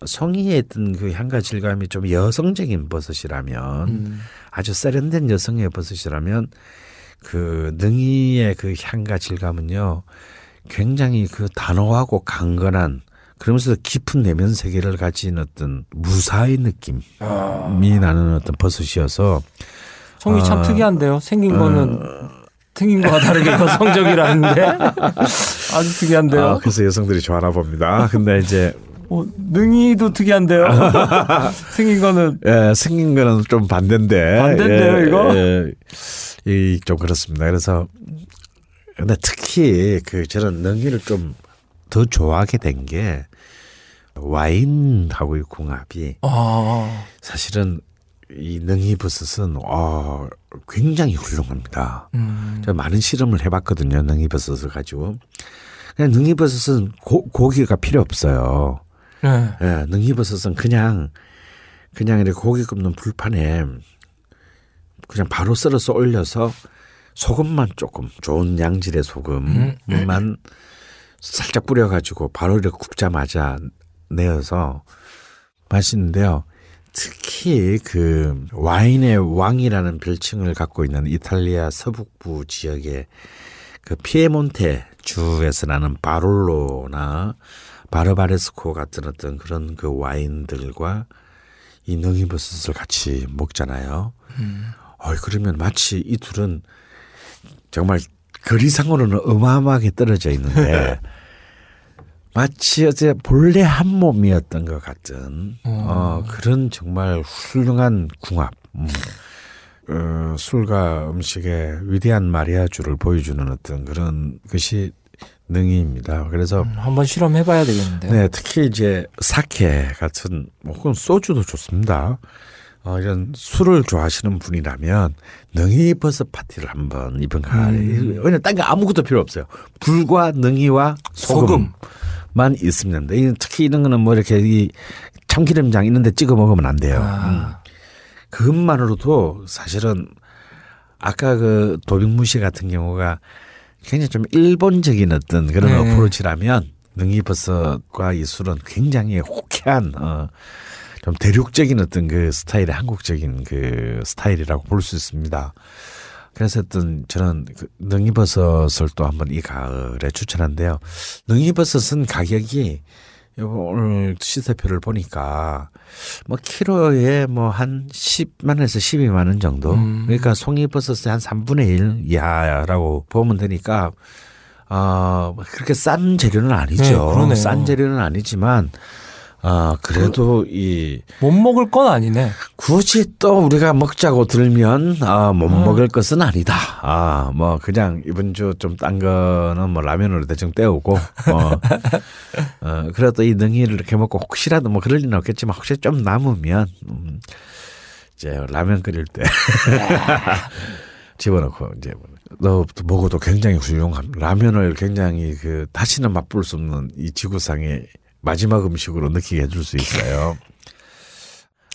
송이의 어떤 그 향과 질감이 좀 여성적인 버섯이라면 음. 아주 세련된 여성의 버섯이라면 그 능이의 그 향과 질감은요 굉장히 그 단호하고 강건한 그러면서 깊은 내면 세계를 가진 어떤 무사의 느낌이 나는 어떤 버섯이어서 송이 참 아. 특이한데요. 생긴 거는 생긴 거와 다르게 여성적이라는데 아주 특이한데요. 아, 그래서 여성들이 좋아하나 봅니다. 근데 이제 어, 능이도 특이한데요. 생긴 거는 예, 생긴 거는 좀 반대인데. 반대인데요, 예, 이거? 예, 이, 좀 그렇습니다. 그래서, 근데 특히 그 저는 능이를 좀 더 좋아하게 된 게 와인하고의 궁합이 아, 사실은 이 능이버섯은 어, 굉장히 훌륭합니다. 음, 제가 많은 실험을 해봤거든요. 능이버섯을 가지고. 그냥 능이버섯은 고, 고기가 필요 없어요. 네. 예, 능이버섯은 그냥 그냥 이렇게 고기 굽는 불판에 그냥 바로 썰어서 올려서 소금만 조금 좋은 양질의 소금만 살짝 뿌려가지고 바로 이렇게 굽자마자 내어서 맛있는데요. 특히 그 와인의 왕이라는 별칭을 갖고 있는 이탈리아 서북부 지역의 그 피에몬테 주에서 나는 바롤로나 바르바레스코 같은 어떤 그런 그 와인들과 이 능이버섯을 같이 먹잖아요. 어, 그러면 마치 이 둘은 정말 거리상으로는 어마어마하게 떨어져 있는데 마치 어제 본래 한 몸이었던 것 같은 어, 그런 정말 훌륭한 궁합. 음. 어, 술과 음식의 위대한 마리아주를 보여주는 어떤 그런 것이 능이입니다. 그래서 한번 실험해봐야 되겠는데요. 네, 특히 이제 사케 같은 뭐 혹은 소주도 좋습니다. 어, 이런 술을 좋아하시는 분이라면 능이버섯 파티를 한번 이번 가을에 왜냐면 딴게 아무것도 필요 없어요. 불과 능이와 소금 만. 이 특히 이런 거는 뭐 이렇게 이 참기름장 있는데 찍어 먹으면 안 돼요. 음. 그것만으로도 사실은 아까 그 도빅무 씨 같은 경우가 굉장히 좀 일본적인 어떤 그런 네. 어프로치라면 능이버섯과 이 술은 굉장히 호쾌한 어, 좀 대륙적인 어떤 그 스타일의 한국적인 그 스타일이라고 볼 수 있습니다. 그래서 어떤 저는 그 능이버섯을 또 한번 이 가을에 추천한데요. 능이버섯은 가격이 오늘 시세표를 보니까 뭐 키로에 뭐 한 10만원에서 12만 원 정도. 그러니까 송이버섯의 한 3분의 1 이하라고 보면 되니까 어 그렇게 싼 재료는 네, 아니죠. 그러네요. 싼 재료는 아니지만 아 그래도 이못 먹을 건 아니네. 굳이 또 우리가 먹자고 들면 아, 못 먹을 것은 아니다. 아, 뭐 그냥 이번 주 좀 딴 거는 뭐 라면으로 대충 때우고 어, 어 그래도 이 능이를 이렇게 먹고 혹시라도 뭐 그럴 일은 없겠지만 혹시 좀 남으면 음, 이제 라면 끓일 때 집어넣고 이제 너 먹어도 굉장히 훌륭한 라면을 굉장히 그 다시는 맛볼 수 없는 이 지구상의 마지막 음식으로 느끼게 해줄 수 있어요.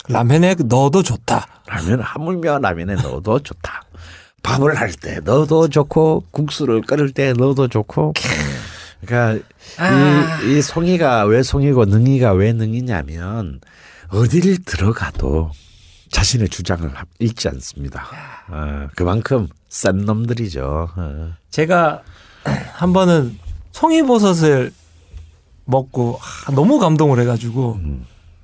라면에 넣어도 좋다. 라면 하물며 라면에 넣어도 좋다. 밥을 할 때 넣어도 좋고 국수를 끓일 때 넣어도 좋고. 그러니까 이, 이 송이가 왜 송이고 능이가 왜 능이냐면 어디를 들어가도 자신의 주장을 잃지 않습니다. 어, 그만큼 센 놈들이죠. 어. 제가 한 번은 송이버섯을 먹고 아, 너무 감동을 해가지고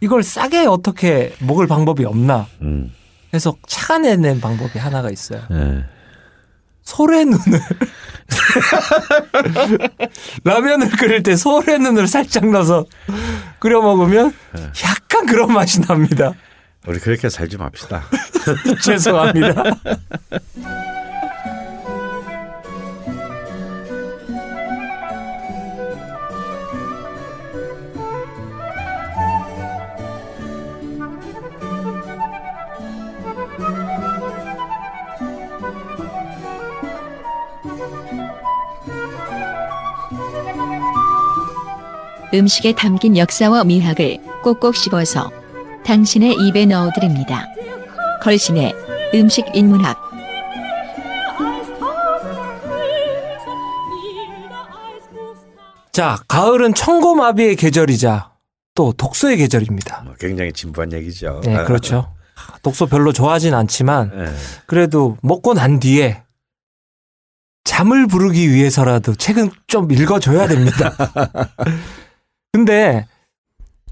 이걸 싸게 어떻게 먹을 방법이 없나 음. 해서 착안해낸 방법이 하나가 있어요. 예. 소래 눈을 라면을 끓일 때 소래 눈을 살짝 넣어서 끓여 먹으면 약간 그런 맛이 납니다. 우리 그렇게 살지 맙시다. 죄송합니다. 음식에 담긴 역사와 미학을 꼭꼭 씹어서 당신의 입에 넣어드립니다. 걸신의 음식 인문학 자, 가을은 청고마비의 계절이자 또 독서의 계절입니다. 뭐 굉장히 진부한 얘기죠. 네, 그렇죠. 독서 별로 좋아하진 않지만 예. 그래도 먹고 난 뒤에 잠을 부르기 위해서라도 책은 좀 읽어줘야 됩니다. 근데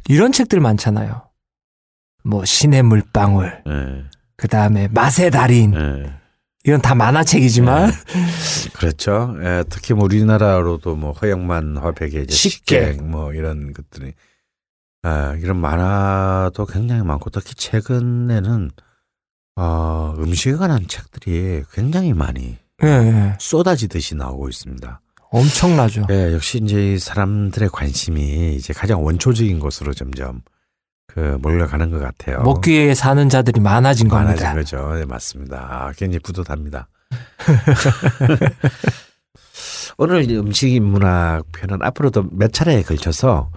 이런 책들 많잖아요. 뭐 신의 물방울, 예. 그 다음에 맛의 달인 예. 이런 다 만화책이지만 그렇죠. 예, 특히 뭐 우리나라로도 뭐 허영만 화백의 이제 식객. 식객 뭐 이런 것들이 예, 이런 만화도 굉장히 많고 특히 최근에는 어, 음식에 관한 책들이 굉장히 많이 예, 예. 쏟아지듯이 나오고 있습니다. 엄청나죠. 예, 역시 이제 이 사람들의 관심이 이제 가장 원초적인 곳으로 점점 그 몰려가는 것 같아요. 먹기 위해 사는 자들이 많아진 많아진 겁니다. 거죠. 네, 맞습니다. 아, 굉장히 뿌듯합니다. 오늘 이 음식 인문학 편은 앞으로도 몇 차례에 걸쳐서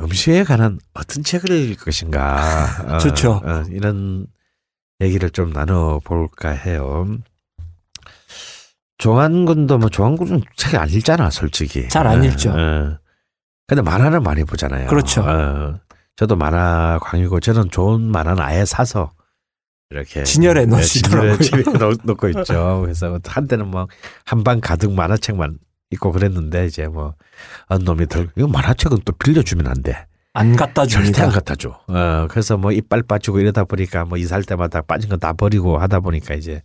음식에 관한 어떤 책을 읽을 것인가. 어, 좋죠. 어, 이런 얘기를 좀 나눠볼까 해요. 조한군도 뭐 조한군은 책안 읽잖아, 솔직히. 잘안 어, 읽죠. 어. 근데 만화는 많이 보잖아요. 그렇죠. 어. 저도 만화 광이고 저는 좋은 만화는 아예 사서 이렇게 진열해 네, 놓으시더라고요. 집에 놓- 놓고 있죠. 그래서 한때는 뭐 한 방 가득 만화책만 있고 그랬는데 이제 뭐 어느 놈이 들 이거 만화책은 또 빌려주면 안 돼. 안 갖다 절대 줍니다. 안 갖다 줘. 어, 그래서 뭐 이빨 빠지고 이러다 보니까 뭐 이사할 때마다 빠진 거다 버리고 하다 보니까 이제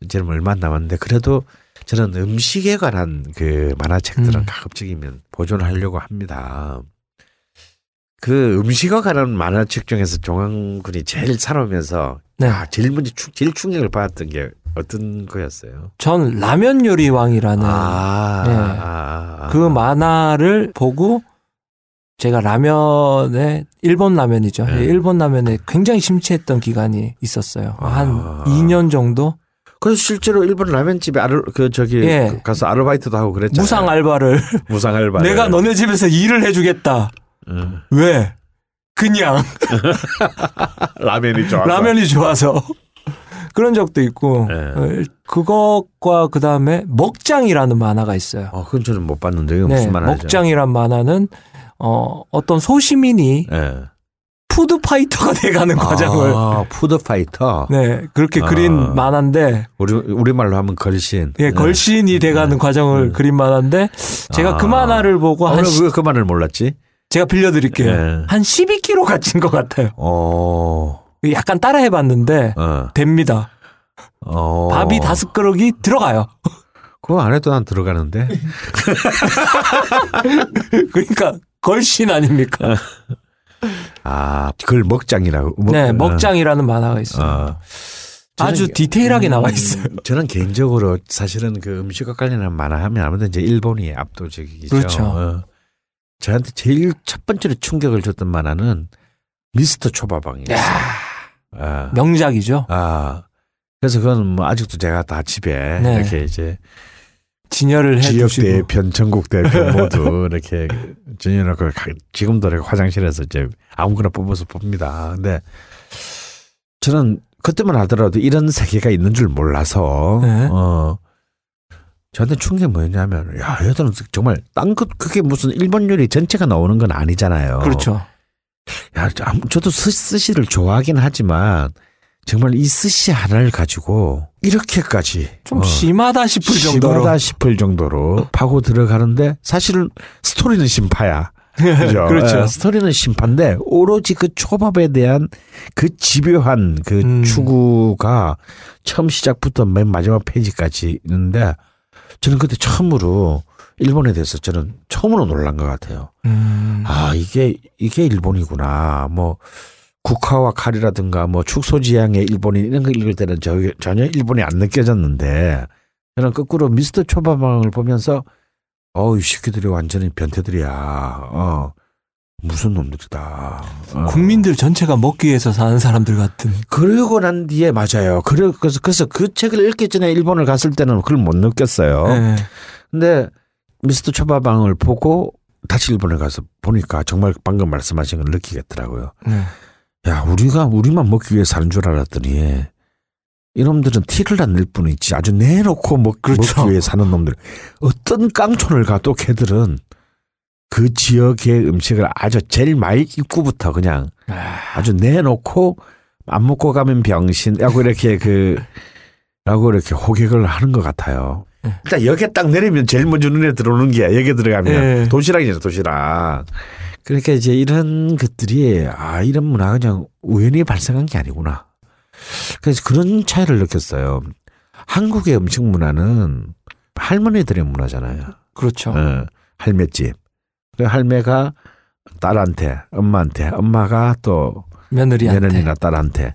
이제는 얼마 안 남았는데 그래도 저는 음식에 관한 그 만화책들은 음. 가급적이면 보존을 하려고 합니다. 그 음식에 관한 만화책 중에서 종황군이 제일 살아오면서 네. 아, 제일 먼저 충, 제일 충격을 받았던 게 어떤 거였어요? 전 라면 요리 왕이라는 아, 네. 아, 아, 그 만화를 보고 제가 라면에 일본 라면이죠. 네. 일본 라면에 굉장히 심취했던 기간이 있었어요. 한 아. 2년 정도 그래서 실제로 일본 라면집에 아르 그 저기 예. 가서 아르바이트도 하고 그랬잖아요. 무상 알바를 무상 알바. 내가 너네 집에서 일을 해주겠다. 응. 왜? 그냥 라면이 좋아. 라면이 좋아서 그런 적도 있고 네. 어, 그것과 그 다음에 먹장이라는 만화가 있어요. 어, 그건 저는 못 봤는데 네, 무슨 만화죠? 먹장이란 만화는 어, 어떤 소시민이 예. food fighter가 돼가는 과정을 아, food fighter. 네 그렇게 아. 그린 만화인데 우리 우리 말로 하면 걸신. 예, 걸신이 돼가는 네. 과정을 음. 그린 만화인데 제가 그 아. 만화를 보고 한 오늘 시- 왜그 말을 몰랐지? 제가 빌려드릴게요. 예. 한 12kg 갇힌 것 같아요. 어. 약간 따라 해봤는데 어. 됩니다. 어. 밥이 다섯 그릇이 들어가요. 그거 안 해도 난 들어가는데. 그러니까 걸신 아닙니까? 아, 그걸 먹장이라고. 먹- 네, 어. 먹장이라는 만화가 있어요. 어. 아주 디테일하게 나와 음, 있어요. 저는 개인적으로 사실은 그 음식과 관련한 만화 하면 아무래도 이제 일본이 압도적이죠. 그렇죠. 어. 저한테 제일 첫 번째로 충격을 줬던 만화는 미스터 초밥왕이었어요. 아, 명작이죠. 아, 그래서 그건 뭐 아직도 제가 다 집에 네. 이렇게 이제 진열을 지역 해두시고. 대편, 전국 대편 모두 이렇게 전혀놓고 지금도 이렇게 화장실에서 이제 아무거나 뽑아서 봅니다. 근데 저는 그때만 하더라도 이런 세계가 있는 줄 몰라서 네. 어 저한테 충격이 뭐였냐면 야 얘들은 정말 딴것 그게 무슨 일본 요리 전체가 나오는 건 아니잖아요. 그렇죠. 야, 저도 스, 스시를 좋아하긴 하지만 정말 이 스시 하나를 가지고 이렇게까지 좀 어, 심하다 싶을 정도로. 심하다 싶을 정도로 파고 들어가는데 사실은 스토리는 신파야. 그죠? 그렇죠. 예, 스토리는 신판데 오로지 그 초밥에 대한 그 집요한 그 음. 추구가 처음 시작부터 맨 마지막 페이지까지 있는데 저는 그때 처음으로 일본에 대해서 저는 처음으로 놀란 것 같아요. 음. 아 이게 이게 일본이구나. 뭐 국화와 칼이라든가 뭐 축소지향의 일본인 이런 거 읽을 때는 저, 전혀 일본이 안 느껴졌는데 저는 거꾸로 미스터 초밥왕을 보면서 어이 새끼들이 완전히 변태들이야. 어 무슨 놈들이다. 어. 국민들 전체가 먹기 위해서 사는 사람들 같은. 그러고 난 뒤에 맞아요. 그래- 그래서 그래서 그 책을 읽기 전에 일본을 갔을 때는 그걸 못 느꼈어요. 네. 근데 미스터 초밥왕을 보고 다시 일본에 가서 보니까 정말 방금 말씀하신 걸 느끼겠더라고요. 네. 야, 우리가 우리만 먹기 위해 사는 줄 알았더니 이놈들은 티를 안 낼 뿐이지 아주 내놓고 먹, 그렇죠. 먹기 위해 사는 놈들. 어떤 깡촌을 가도 걔들은 그 지역의 음식을 아주 제일 말 입구부터 그냥 아주 내놓고 안 먹고 가면 병신 라고 이렇게 그 라고 이렇게 호객을 하는 것 같아요. 네. 일단 여기에 딱 내리면 제일 먼저 눈에 들어오는 게 여기 들어가면 네. 도시락이죠 도시락. 그러니까 이제 이런 것들이 아 이런 문화가 그냥 우연히 발생한 게 아니구나. 그래서 그런 차이를 느꼈어요. 한국의 음식 문화는 할머니들의 문화잖아요. 그렇죠. 어, 할매집. 그 할매가 딸한테, 엄마한테, 엄마가 또 며느리한테. 며느리나 딸한테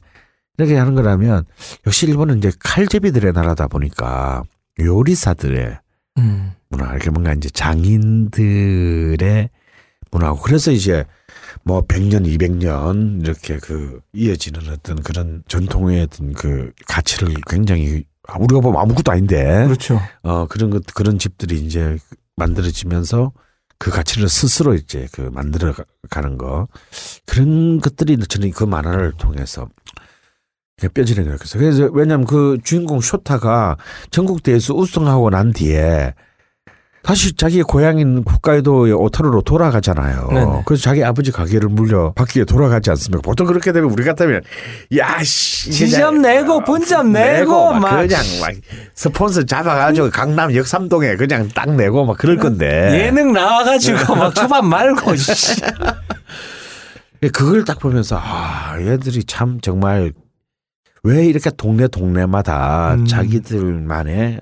이렇게 하는 거라면 역시 일본은 이제 칼제비들의 나라다 보니까 요리사들의 음. 문화 이렇게 뭔가 이제 장인들의 문화고 그래서 이제 뭐 100년, 200년 이렇게 그 이어지는 어떤 그런 전통의 어떤 그 가치를 굉장히 우리가 보면 아무것도 아닌데 그렇죠. 어 그런 것 그런 집들이 이제 만들어지면서 그 가치를 스스로 이제 그 만들어 가- 가는 거 그런 것들이 저는 그 만화를 통해서 그냥 뼈저리게 느꼈어요. 그래서 왜냐하면 그 주인공 쇼타가 전국 대회에서 우승하고 난 뒤에 다시 자기 고향인 홋카이도의 오타루로 돌아가잖아요. 네네. 그래서 자기 아버지 가게를 물려 받기에 돌아가지 않습니까? 보통 그렇게 되면 우리 같다면 야씨 지점 내고 분점 내고 막, 막. 그냥 막 스폰서 잡아가지고 강남 역삼동에 그냥 딱 내고 막 그럴 건데 예능 나와가지고 막 초반 말고. 씨. 예, 그걸 딱 보면서 아 얘들이 참 정말 왜 이렇게 동네 동네마다 음. 자기들만의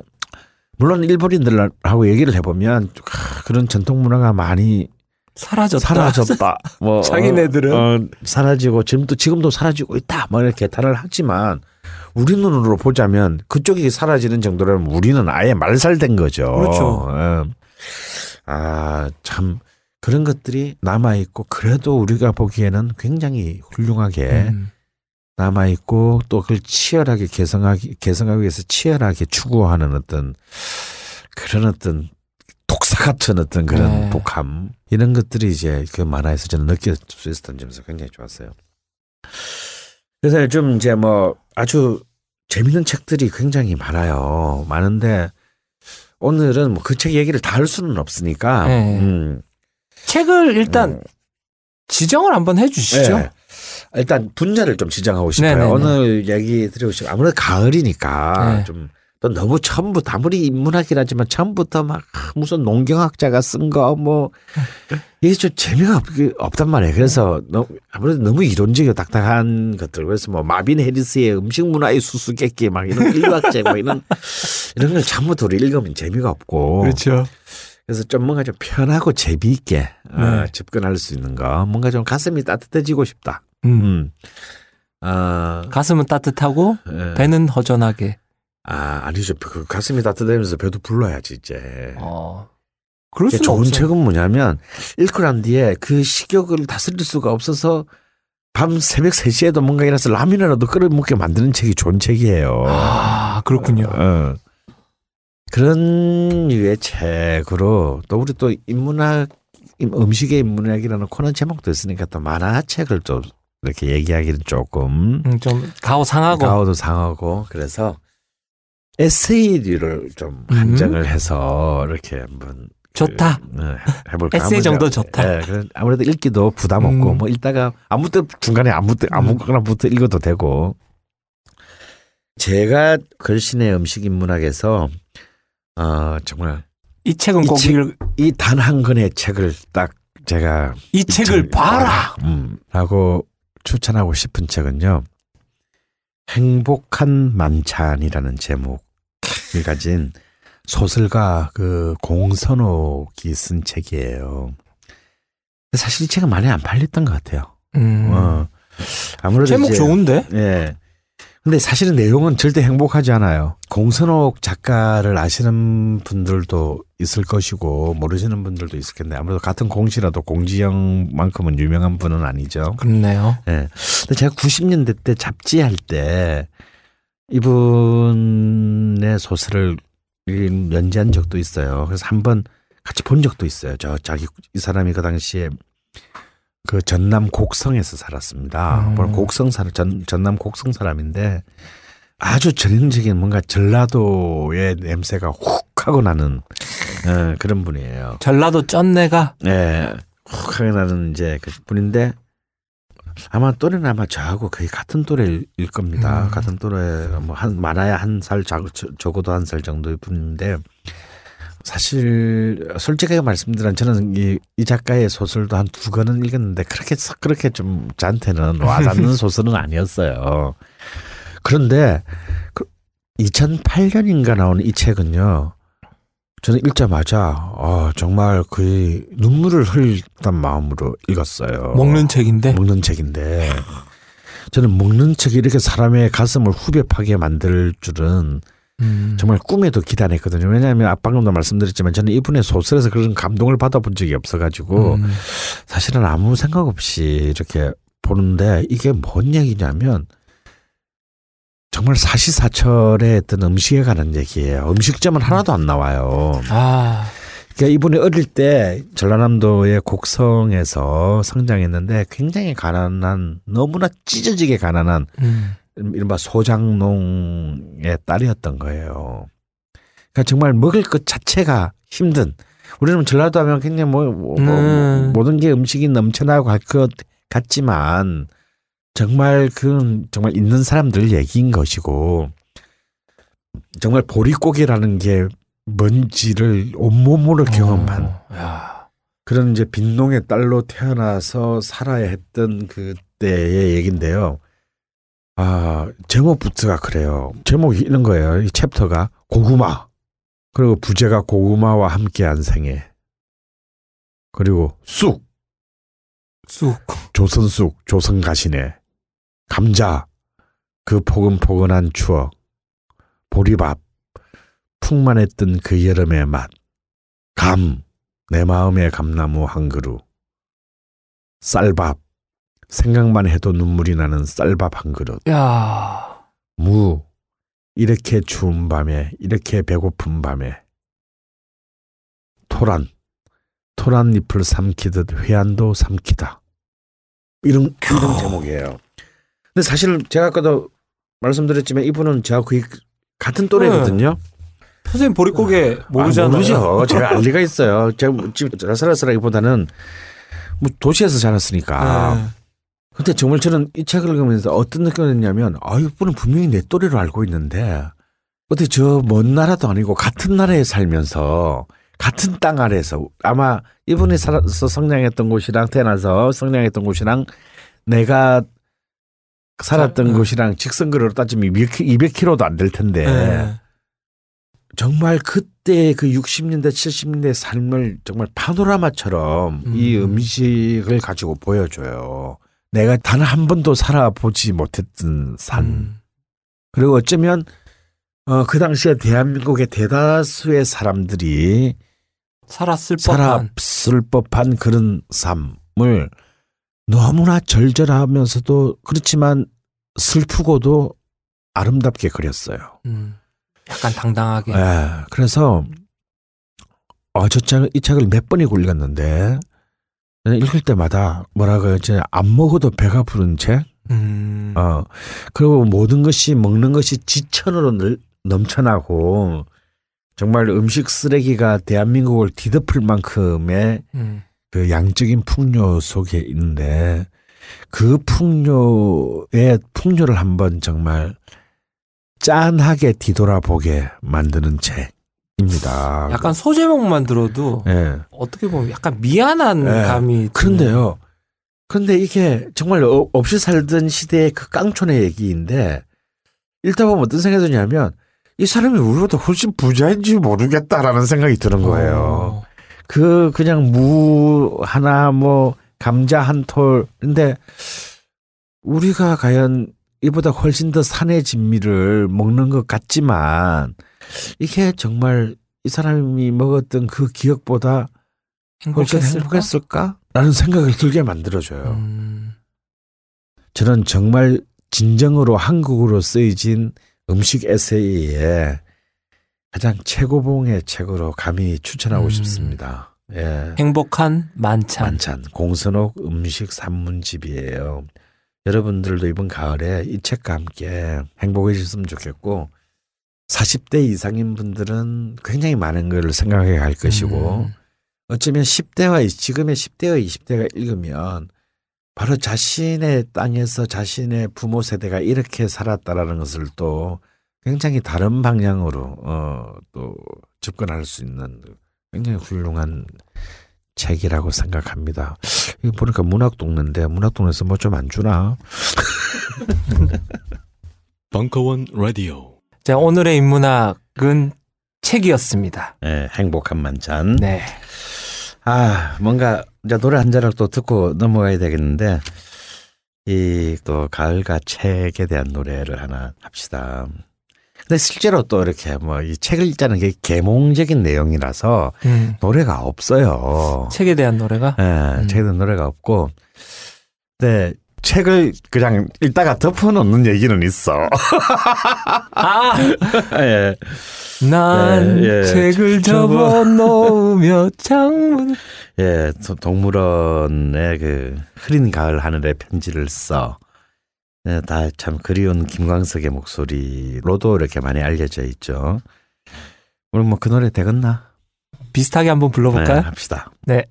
물론 일본인들하고 얘기를 해보면 아, 그런 전통 문화가 많이 사라졌다. 사라졌다. 뭐 자기네들은? 어, 어, 사라지고 지금도 지금도 사라지고 있다. 뭐 이렇게 개탄을 하지만 우리 눈으로 보자면 그쪽이 사라지는 정도라면 우리는 아예 말살된 거죠. 그렇죠. 어. 아참 그런 것들이 남아 있고 그래도 우리가 보기에는 굉장히 훌륭하게 음. 남아 있고 또 그걸 치열하게 개성하기 개성하기 위해서 치열하게 추구하는 어떤 그런 어떤 독사 같은 어떤 그런 네. 독함 이런 것들이 이제 그 만화에서 저는 느낄 수 있었던 점에서 굉장히 좋았어요. 그래서 좀 이제 뭐 아주 재밌는 책들이 굉장히 많아요. 많은데 오늘은 뭐 그 책 얘기를 다 할 수는 없으니까 네. 음, 책을 일단 음. 지정을 한번 해주시죠. 네. 일단 분야를 좀 지정하고 싶어요. 네네네. 오늘 얘기 드리고 싶어요. 아무래도 가을이니까 네. 좀. 또 너무 처음부터 아무리 인문학이라지만 처음부터 막 무슨 농경학자가 쓴 거 뭐 이게 좀 재미가 없, 없단 말이에요. 그래서 너무, 아무래도 너무 이론적이고 딱딱한 것들 그래서 뭐 마빈 해리스의 음식 문화의 수수께끼 막 이런 인류학제 뭐 이런 이런 걸 처음부터 우리 읽으면 재미가 없고 그렇죠. 그래서 좀 뭔가 좀 편하고 재미있게 어, 네. 접근할 수 있는 거 뭔가 좀 가슴이 따뜻해지고 싶다. 음. 음. 아, 가슴은 따뜻하고 예. 배는 허전하게. 아, 아니죠. 그 가슴이 따뜻해지면서 배도 불러야지, 이제. 어. 그럴 수는 좋은 없어요. 책은 뭐냐면, 읽고 난 뒤에 그 식욕을 다스릴 수가 없어서 밤 새벽 3시에도 뭔가 일어나서 라면이라도 끓여 먹게 만드는 책이 좋은 책이에요. 아 그렇군요. 어. 그런 류의 책으로 또 우리 또 인문학, 음식의 인문학이라는 코너 제목도 있으니까 또 만화책을 또 이렇게 얘기하기는 조금 음, 좀 가오 상하고. 가오도 상하고 그래서 에세이류를 좀 음. 한정을 해서 이렇게 한번 좋다. 그, 네, 해볼까. 에세이 정도 좋다. 네, 그런- 아무래도 읽기도 부담 없고 음. 뭐 읽다가 아무 때 중간에 아무 때 아무거나 부터 읽어도 되고. 제가 걸신의 음식 인문학에서 어 정말 이 책은 이꼭 책- 읽, 이단한 권의 책을 딱 제가 이 책을 봐라. 음, 라고 추천하고 싶은 책은요. 행복한 만찬이라는 제목을 가진 소설가 그 공선옥이 쓴 책이에요. 사실 이 책은 많이 안 팔렸던 것 같아요. 음. 어. 아무래도 제목 이제- 좋은데? 예. 근데 사실은 내용은 절대 행복하지 않아요. 공선옥 작가를 아시는 분들도 있을 것이고 모르시는 분들도 있을 텐데 아무래도 같은 공시라도 공지영만큼은 유명한 분은 아니죠. 그렇네요. 예. 근데 제가 90년대 때 잡지할 때 이분의 소설을 연재한 적도 있어요. 그래서 한번 같이 본 적도 있어요. 저 자기 이 사람이 그 당시에 그 전남 곡성에서 살았습니다. 음. 곡성 사 전, 전남 곡성 사람인데 아주 전형적인 뭔가 전라도의 냄새가 훅 하고 나는 어, 그런 분이에요. 전라도 쩐내가 예, 훅 하게 나는 이제 그 분인데 아마 또래는 아마 저하고 거의 같은 또래일 겁니다. 음. 같은 또래 뭐 한 많아야 한 살 적어도 한 살 정도의 분인데 사실 솔직하게 말씀드리면 저는 이, 이 작가의 소설도 한 두 권은 읽었는데 그렇게 썩 그렇게 좀 저한테는 와닿는 소설은 아니었어요. 그런데 그 2008년인가 나온 이 책은요. 저는 읽자마자 아, 정말 거의 눈물을 흘렸단 마음으로 읽었어요. 먹는 책인데. 먹는 책인데 저는 먹는 책이 이렇게 사람의 가슴을 후벼 파게 만들 줄은 음. 정말 꿈에도 기대했거든요. 왜냐하면 아, 방금도 말씀드렸지만 저는 이분의 소설에서 그런 감동을 받아본 적이 없어가지고 음. 사실은 아무 생각 없이 이렇게 보는데 이게 뭔 얘기냐면 정말 사시사철의 어떤 음식에 관한 얘기예요. 음식점은 하나도 안 나와요. 아, 그러니까 이분이 어릴 때 전라남도의 곡성에서 성장했는데 굉장히 가난한 너무나 찢어지게 가난한 음. 이른바 소장농의 딸이었던 거예요. 그러니까 정말 먹을 것 자체가 힘든. 우리는 전라도 하면 굉장히 뭐, 뭐, 뭐 음. 모든 게 음식이 넘쳐나고 할것 같지만 정말 그 정말 있는 사람들 얘기인 것이고 정말 보릿고개라는 게 뭔지를 온몸으로 경험한 어, 야. 그런 이제 빈농의 딸로 태어나서 살아야 했던 그때의 얘긴데요. 아, 제목부터가 그래요. 제목이 이런 거예요. 이 챕터가 고구마. 그리고 부제가 고구마와 함께한 생애. 그리고 쑥, 쑥. 조선쑥, 조선가시네. 감자, 그 포근포근한 추억. 보리밥, 풍만했던 그 여름의 맛. 감, 내 마음의 감나무 한 그루. 쌀밥, 생각만 해도 눈물이 나는 쌀밥 한 그릇. 야. 무, 이렇게 추운 밤에, 이렇게 배고픈 밤에. 토란, 토란 잎을 삼키듯 회한도 삼키다. 이런, 이런 제목이에요. 근데 사실 제가 아까도 말씀드렸지만 이분은 저하고 거의 같은 또래거든요. 선생님 보릿고개 모르잖아요. 아, 모르죠. 제가 알 리가 있어요. 제가 뭐 지금 자살했으라기보다는 뭐 도시에서 자랐으니까. 네. 근데 정말 저는 이 책을 읽으면서 어떤 느낌이었냐면 아 이분은 분명히 내 또래로 알고 있는데 어떻게 저 먼 나라도 아니고 같은 나라에 살면서 같은 땅 아래에서 아마 이분이 살아서 성장했던 곳이랑 태어나서 성장했던 곳이랑 내가 살았던 자, 음. 곳이랑 직선거리로 따지면 200km도 안 될 텐데 네. 정말 그때 그 60년대 70년대 삶을 정말 파노라마처럼 음. 이 음식을 가지고 보여줘요. 내가 단 한 번도 살아보지 못했던 삶. 음. 그리고 어쩌면 어, 그 당시에 대한민국의 대다수의 사람들이 살았을 법한. 살았을 법한 그런 삶을 너무나 절절하면서도 그렇지만 슬프고도 아름답게 그렸어요. 음. 약간 당당하게. 예. 그래서 어, 저 책, 이 책을 몇 번이고 읽었는데 읽을 때마다 뭐라고요? 이제 안 먹어도 배가 부른 책. 음. 어. 그리고 모든 것이 먹는 것이 지천으로 늘, 넘쳐나고 정말 음식 쓰레기가 대한민국을 뒤덮을 만큼의 음. 그 양적인 풍요 속에 있는데 그 풍요의 풍요를 한번 정말 짠하게 뒤돌아보게 만드는 책 입니다. 약간 소제목만 들어도 예. 어떻게 보면 약간 미안한 네. 감이. 그런데요. 그런데 이게 정말 어- 없이 살던 시대의 그 깡촌의 얘기인데 읽다 보면 어떤 생각이 드냐면 이 사람이 우리보다 훨씬 부자인지 모르겠다라는 생각이 드는 거예요. 어. 그 그냥 무 하나 뭐 감자 한 톨. 근데 우리가 과연 이보다 훨씬 더 산의 진미를 먹는 것 같지만 이게 정말 이 사람이 먹었던 그 기억보다 행복했을까? 행복했을까? 라는 생각을 들게 만들어줘요. 음. 저는 정말 진정으로 한국어로 쓰여진 음식 에세이의 가장 최고봉의 책으로 감히 추천하고 음. 싶습니다. 예. 행복한 만찬. 만찬 공선옥 음식 산문집이에요. 여러분들도 이번 가을에 이 책과 함께 행복해지셨으면 좋겠고 40대 이상인 분들은 굉장히 많은 걸 생각해 갈 것이고 음. 어쩌면 10대와 지금의 10대와 20대가 읽으면 바로 자신의 땅에서 자신의 부모 세대가 이렇게 살았다라는 것을 또 굉장히 다른 방향으로 어, 또 접근할 수 있는 굉장히 훌륭한 책이라고 생각합니다. 이거 보니까 문학 동네인데 문학 동네에서 뭐 좀 안 주나? 벙커원 라디오. 자, 오늘의 인문학은 책이었습니다. 예, 행복한 만찬. 네. 아, 뭔가 이제 노래 한 잔을 또 듣고 넘어가야 되겠는데 이 또 가을과 책에 대한 노래를 하나 합시다. 근데 실제로 또 이렇게 뭐 이 책을 읽자는 게 계몽적인 내용이라서 음. 노래가 없어요. 책에 대한 노래가 예, 책에 대한 노래가 없고 근데 책을 그냥 읽다가 덮어놓는 얘기는 있어. 아, 예. 난 예, 예. 책을 접어 놓으며 창문 예, 도- 동물원의 그 흐린 가을 하늘에 편지를 써. 네, 다 참 그리운 김광석의 목소리로도 이렇게 많이 알려져 있죠. 오늘 뭐 그 노래 되겠나? 비슷하게 한번 네, 불러볼까요? 합시다. 네.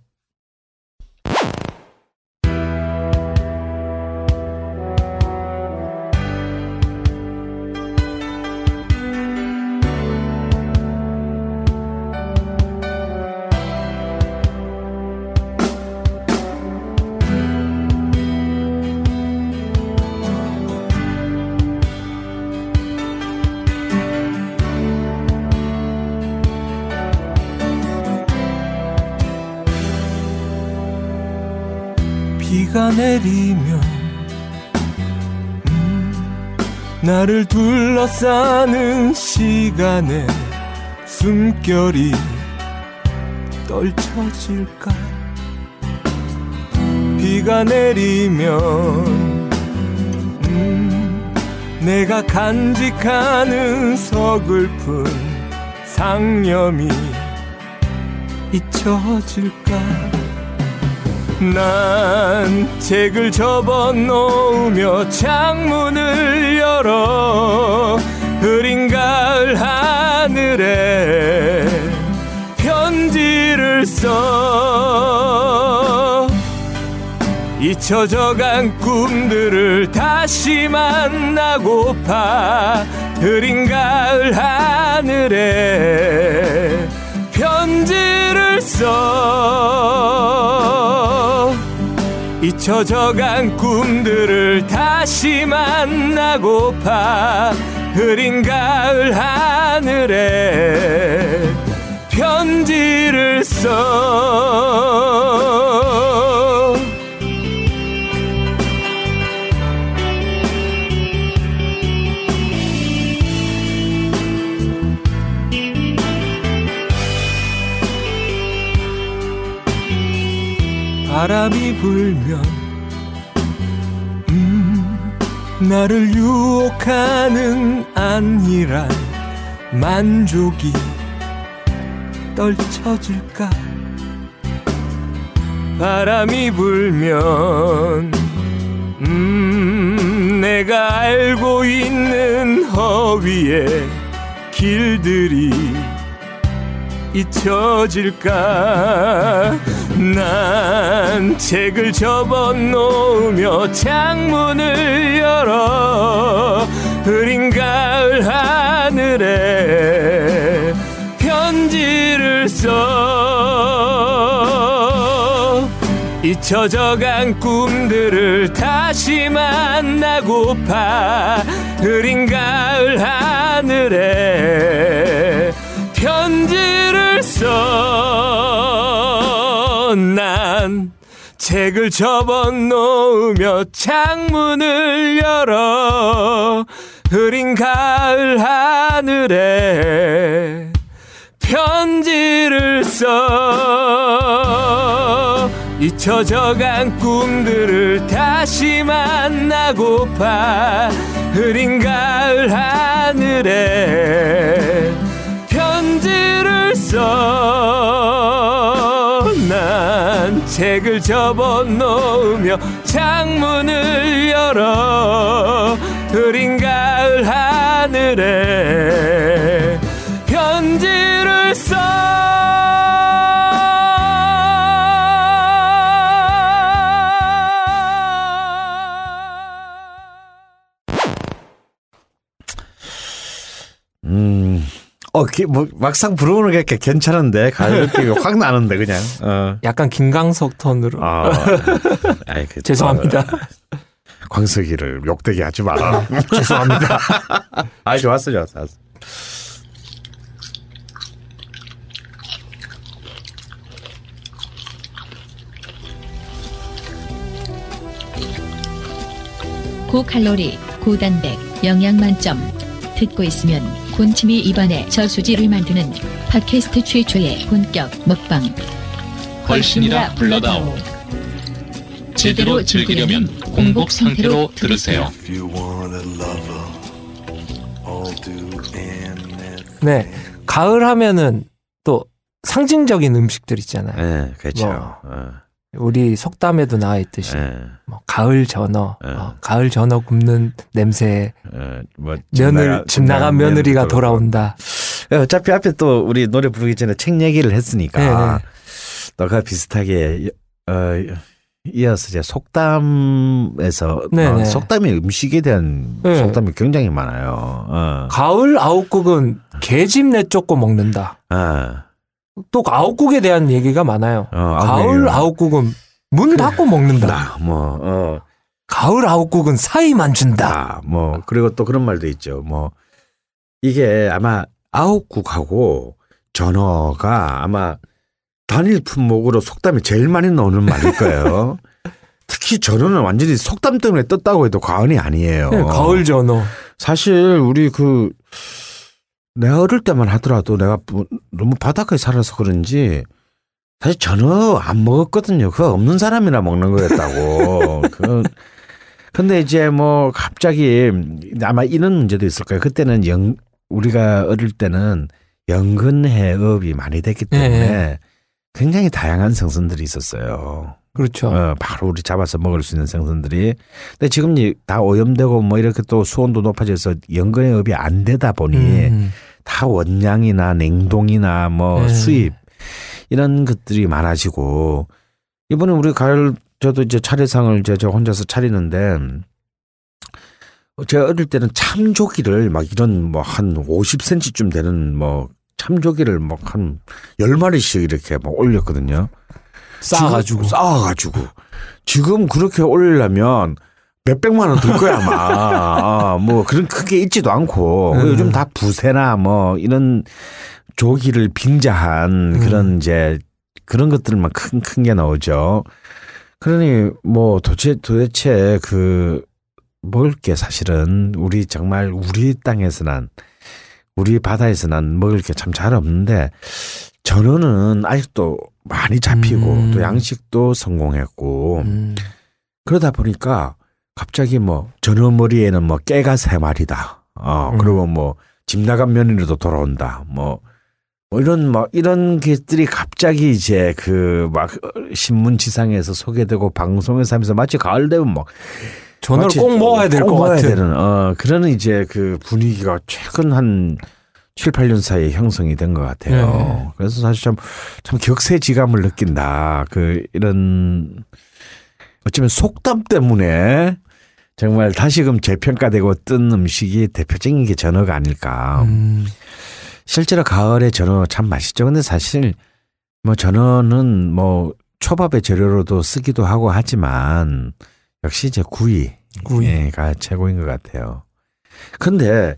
내리면 음, 나를 둘러싸는 시간에 숨결이 떨쳐질까? 비가 내리면 음, 내가 간직하는 서글픈 상념이 잊혀질까 난 책을 접어 놓으며 창문을 열어 흐린 가을 하늘에 편지를 써. 잊혀져간 꿈들을 다시 만나고파 흐린 가을 하늘에 편지를 써. 잊혀져간 꿈들을 다시 만나고파. 흐린 가을 하늘에 편지를 써 바람이 불면 음, 나를 유혹하는 안일한 만족이 떨쳐질까? 바람이 불면 음, 내가 알고 있는 허위의 길들이 잊혀질까 난 책을 접어 놓으며 창문을 열어 흐린 가을 하늘에 편지를 써 잊혀져간 꿈들을 다시 만나고파 흐린 가을 하늘에 편지를 써. 난 책을 접어 놓으며 창문을 열어 흐린 가을 하늘에 편지를 써. 잊혀져간 꿈들을 다시 만나고파 흐린 가을 하늘에 편지를 써. 난 책을 접어 놓으며 창문을 열어 흐린 가을 하늘에 어, 기, 뭐, 막상 부르면 이렇게 괜찮은데 가을 느낌이 확 나는데 그냥. 어. 약간 김강석 턴으로. 아, 아이, 그, 죄송합니다. 광석이를 욕되게 하지 마라. 죄송합니다. 아, 좋았어, 좋았어. 고칼로리, 고단백, 영양 만점. 듣고 있으면 군침이 입안에 저수지를 만드는 팟캐스트 최초의 본격 먹방. 훨씬이라 불러다오. 제대로 즐기려면 공복 상태로 들으세요. 네. 가을 하면은 또 상징적인 음식들 있잖아요. 예, 그렇죠. 뭐. 어, 우리 속담에도 나와 있듯이 예, 뭐 가을 전어, 예. 어, 가을 전어 굽는 냄새, 어, 뭐 며느리 집 나간 며느리가 돌아온다. 예, 어차피 앞에 또 우리 노래 부르기 전에 책 얘기를 했으니까 네, 너가 비슷하게 어, 이어서 이제 속담에서 네, 어, 네. 속담의 음식에 대한 네. 속담이 굉장히 많아요. 어. 가을 아욱국은 개집 내쫓고 먹는다. 어. 또 아욱국에 대한 얘기가 많아요. 어, 가을. 아욱국은 문 닫고 먹는다. 나, 뭐, 어, 가을 아욱국은 사이만 준다. 나, 뭐, 그리고 또 그런 말도 있죠. 뭐, 이게 아마 아욱국하고 전어가 아마 단일 품목으로 속담에 제일 많이 나오는 말일 거예요. 특히 전어는 완전히 속담 때문에 떴다고 해도 과언이 아니에요. 네, 가을 전어. 사실 우리 그 내가 어릴 때만 하더라도 내가 뭐 너무 바닷가에 살아서 그런지 사실 전혀 안 먹었거든요. 그거 없는 사람이나 먹는 거였다고. 그 근데 이제 뭐 갑자기 아마 이런 문제도 있을 거예요. 그때는 영 우리가 어릴 때는 연근해업이 많이 됐기 때문에 네. 굉장히 다양한 생선들이 있었어요. 그렇죠. 어, 바로 우리 잡아서 먹을 수 있는 생선들이. 근데 지금 이- 다 오염되고 뭐 이렇게 또 수온도 높아져서 연근의 업이 안 되다 보니 음. 다 원양이나 냉동이나 뭐 네. 수입 이런 것들이 많아지고 이번에 우리 가을 저도 이제 차례상을 이제 저 혼자서 차리는데 제가 어릴 때는 참조기를 막 이런 뭐 한 50cm쯤 되는 뭐 참조기를 막한 10마리씩 이렇게 막 올렸거든요. 싸가지고. 지금 쌓아가지고. 지금 그렇게 올리려면 몇백만 원 들 거야, 아마. 아, 뭐, 그런 크게 있지도 않고. 음. 요즘 다 부세나 뭐, 이런 조기를 빙자한 그런 이제 그런 것들만 큰, 큰 게 나오죠. 그러니 뭐, 도대체, 도대체 그, 먹을 게 사실은 우리 정말 우리 땅에서 난, 우리 바다에서 난 먹을 게 참 잘 없는데, 전어는 아직도 많이 잡히고 음. 또 양식도 성공했고 음. 그러다 보니까 갑자기 뭐 전어 머리에는 뭐 깨가 세 마리다. 어 음. 그리고 뭐 집 나간 며느리도 돌아온다. 뭐, 뭐 이런 뭐 이런 것들이 갑자기 이제 그 막 신문 지상에서 소개되고 방송에서 하면서 마치 가을 되면 막 전어를 마치 꼭 먹어야 될꼭것 같은. 되는 어 그런 이제 그 분위기가 최근 한 7, 8년 사이에 형성이 된 것 같아요. 네. 그래서 사실 참, 참 격세지감을 느낀다. 그, 이런, 어쩌면 속담 때문에 정말 다시금 재평가되고 뜬 음식이 대표적인 게 전어가 아닐까. 음. 실제로 가을에 전어 참 맛있죠. 근데 사실 뭐 전어는 뭐 초밥의 재료로도 쓰기도 하고 하지만 역시 이제 구이. 구이. 가 최고인 것 같아요. 근데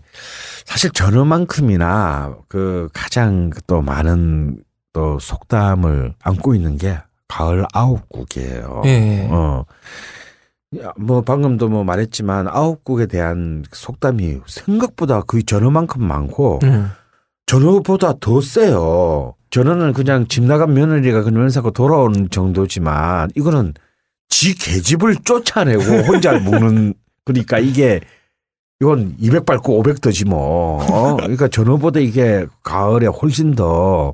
사실 전어만큼이나 그 가장 또 많은 또 속담을 안고 있는 게 가을 아홉국이에요. 예. 어. 야, 뭐 방금도 뭐 말했지만 아홉국에 대한 속담이 생각보다 거의 전어만큼 많고 음. 전어보다 더 세요. 전어는 그냥 집 나간 며느리가 그냥 사고 돌아오는 정도지만 이거는 지 계집을 쫓아내고 혼자 먹는 그러니까 이게 이건 200 밟고 500 더지 뭐. 어? 그러니까 전어보다 이게 가을에 훨씬 더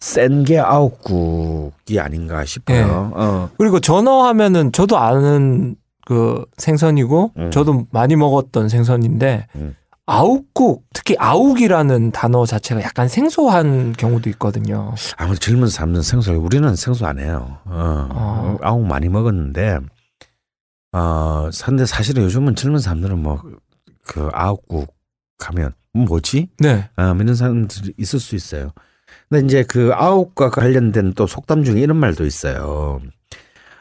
센게 아홉국이 아닌가 싶어요. 어. 그리고 전어 하면은 저도 아는 그 생선이고 음. 저도 많이 먹었던 생선인데 음. 아욱국 특히 아욱이라는 단어 자체가 약간 생소한 경우도 있거든요. 아무리 젊은 사람들은 생수 우리는 생수 안 해요. 어. 어. 아홉 많이 먹었는데 어 근데 사실은 요즘은 젊은 사람들은 뭐 그 아홉국 하면 뭐지? 네. 아, 이런 사람들이 있을 수 있어요. 근데 이제 그 아홉과 관련된 또 속담 중에 이런 말도 있어요.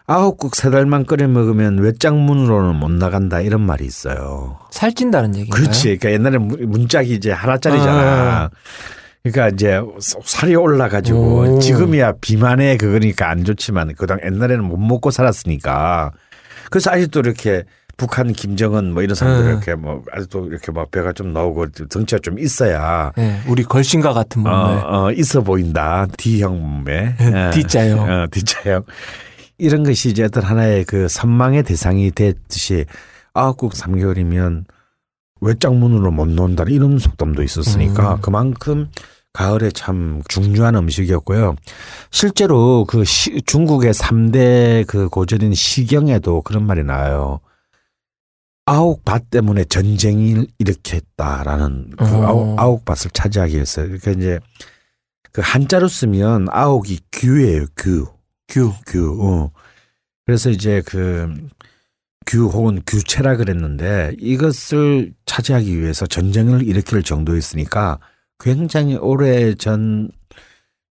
아홉국 세 달만 끓여 먹으면 외장문으로는 못 나간다 이런 말이 있어요. 살찐다는 얘기인가요? 그렇지. 그러니까 옛날에 문- 문짝이 이제 하나짜리잖아. 아. 그러니까 이제 살이 올라가지고 오. 지금이야 비만에 그거니까 안 좋지만 그당 옛날에는 못 먹고 살았으니까 그래서 아직도 이렇게 북한 김정은 뭐 이런 사람들 네. 이렇게 뭐 아직도 이렇게 막 배가 좀 나오고 덩치가 좀 있어야 네, 우리 걸신과 같은 몸매. 어, 어, 있어 보인다. D형 몸매. 예. D자형. 어, D자형. 이런 것이 이제 어떤 하나의 그 선망의 대상이 됐듯이 아홉국 3개월이면 외장문으로 못 논다 이런 속담도 있었으니까 음. 그만큼 가을에 참 중요한 음식이었고요. 실제로 그 시- 중국의 3대 그 고전인 시경에도 그런 말이 나와요. 아옥밭 때문에 전쟁을 일으켰다라는 그 어. 아옥, 아옥밭을 차지하기 위해서. 그러니까 이제 그 한자로 쓰면 아옥이 규예요, 규. 규. 규. 어. 그래서 이제 그 규 혹은 규체라 그랬는데 이것을 차지하기 위해서 전쟁을 일으킬 정도였으니까 굉장히 오래 전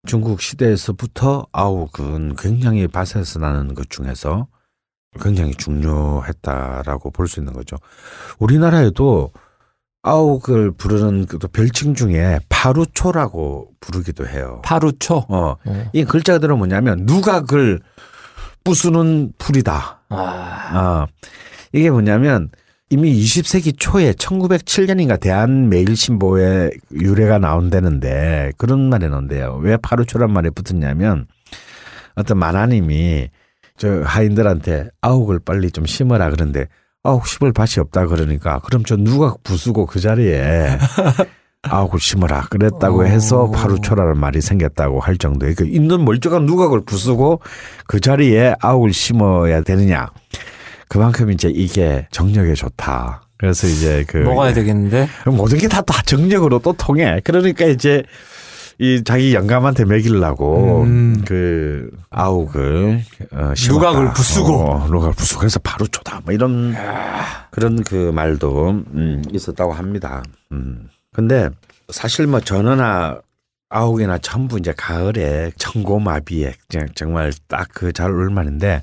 중국 시대에서부터 아욱은 굉장히 밭에서 나는 것 중에서 굉장히 중요했다라고 볼 수 있는 거죠. 우리나라에도 아욱을 부르는 그 별칭 중에 파루초라고 부르기도 해요. 파루초. 어, 어. 이 글자 그대로 뭐냐면 누각을 부수는 풀이다. 아, 아, 이게 뭐냐면 이미 20세기 초에 1907년인가 대한매일신보에 유래가 나온다는데 그런 말이 나온대요. 왜 파루초란 말이 붙었냐면 어떤 만화님이 저 하인들한테 아욱을 빨리 좀 심어라 그런데 아욱 심을 밭이 없다 그러니까 그럼 저 누가 부수고 그 자리에 아욱을 심어라 그랬다고 해서 오. 파루초라는 말이 생겼다고 할 정도에 그 있는 멀쩡한 누각을 부수고 그 자리에 아욱을 심어야 되느냐 그만큼 이제 이게 정력에 좋다. 그래서 이제 그 먹어야 되겠는데. 모든 게 다 다 정력으로 또 통해. 그러니까 이제 이 자기 영감한테 먹이려고 음. 그 아욱을 어. 누각을 부수고. 어, 누각을 부수고 그래서 바로 쪼다 뭐 이런 그런 그 말도 음, 있었다고 합니다. 음. 근데 사실 뭐 전어나 아욱이나 전부 이제 가을에 청고마비에 정말 딱 그잘 어울만한데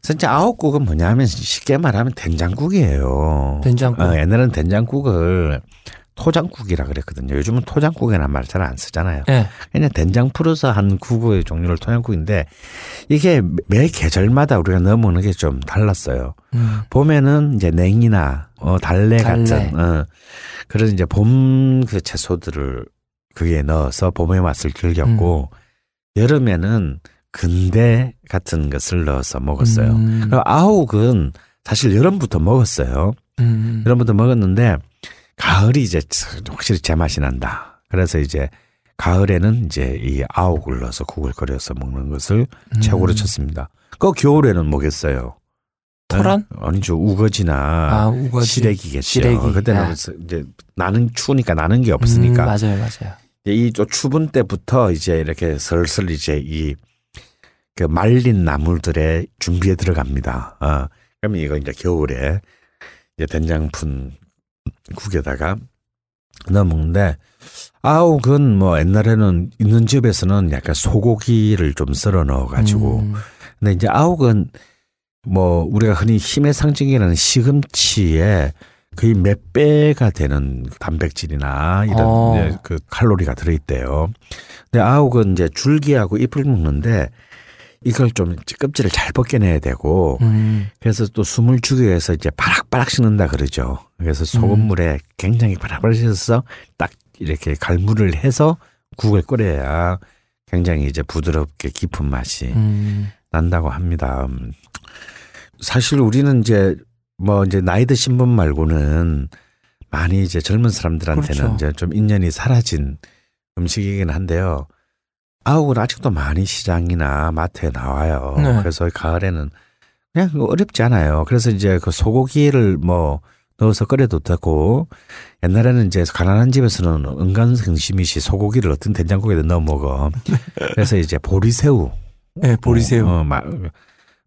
진짜 아욱국은 뭐냐면 쉽게 말하면 된장국이에요. 된장국. 어, 옛날에는 된장국을 토장국이라 그랬거든요. 요즘은 토장국이라는 말잘안 쓰잖아요. 예. 그냥 된장 풀어서 한 국의 종류를 토장국인데 이게 매 계절마다 우리가 넣어 먹는 게 좀 달랐어요. 음. 봄에는 이제 냉이나 어, 달래, 달래. 같은 어, 그런 이제 봄 그 채소들을 그게 넣어서 봄의 맛을 즐겼고 음. 여름에는 근대 같은 것을 넣어서 먹었어요. 음. 아욱은 사실 여름부터 먹었어요. 음. 여름부터 먹었는데 가을이 이제 확실히 제맛이 난다. 그래서 이제 가을에는 이제 이 아욱을 넣어서 국을 끓여서 먹는 것을 음. 최고로 쳤습니다. 그 겨울에는 뭐겠어요? 토란? 네? 아니죠. 우거지나 아, 우거지. 시래기겠죠. 시래기. 그때는 아. 이제 나는 추우니까 나는 게 없으니까 음, 맞아요, 맞아요. 이또 추분 때부터 이제 이렇게 슬슬 이제 이 그 말린 나물들의 준비에 들어갑니다. 어. 그러면 이거 이제 겨울에 이제 된장 푼 국에다가 넣어 먹는데 아욱은 뭐 옛날에는 있는 집에서는 약간 소고기를 좀 썰어 넣어 가지고 음. 근데 이제 아욱은 뭐 우리가 흔히 힘의 상징이라는 시금치에 거의 몇 배가 되는 단백질이나 이런 어. 그 칼로리가 들어있대요. 근데 아욱은 이제 줄기하고 잎을 먹는데 이걸 좀 껍질을 잘 벗겨내야 되고 음. 그래서 또 숨을 주기 위해서 이제 바락바락 씻는다 그러죠. 그래서 소금물에 굉장히 바락바락 씻어서 딱 이렇게 갈무를 해서 국을 끓여야 굉장히 이제 부드럽게 깊은 맛이 음. 난다고 합니다. 음. 사실 우리는 이제 뭐 이제 나이 드신 분 말고는 많이 이제 젊은 사람들한테는 그렇죠. 이제 좀 인연이 사라진 음식이긴 한데요. 아욱은 아직도 많이 시장이나 마트에 나와요. 네. 그래서 가을에는 그냥 어렵지 않아요. 그래서 이제 그 소고기를 뭐 넣어서 끓여도 되고 옛날에는 이제 가난한 집에서는 은간성심이시 소고기를 어떤 된장국에다 넣어 먹어. 그래서 이제 보리새우 네, 보리새우. 어, 어, 마-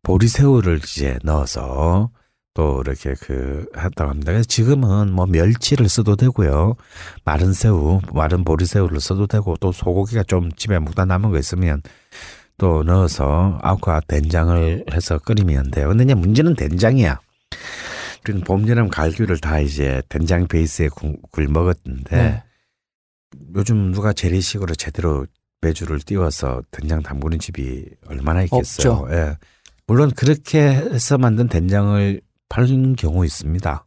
보리새우를 이제 넣어서 또 이렇게 그 했다고 합니다. 그래서 지금은 뭐 멸치를 써도 되고요. 마른 새우, 마른 보리새우를 써도 되고 또 소고기가 좀 집에 묵다 남은 거 있으면 또 넣어서 아욱과 된장을 해서 끓이면 돼요. 근데 이제 문제는 된장이야. 우리는 봄, 여름, 가을, 겨울을 다 이제 된장 베이스의 국을 먹었는데 네. 요즘 누가 재래식으로 제대로 메주를 띄워서 된장 담그는 집이 얼마나 있겠어요. 없죠. 예. 물론 그렇게 해서 만든 된장을 파는 경우 있습니다.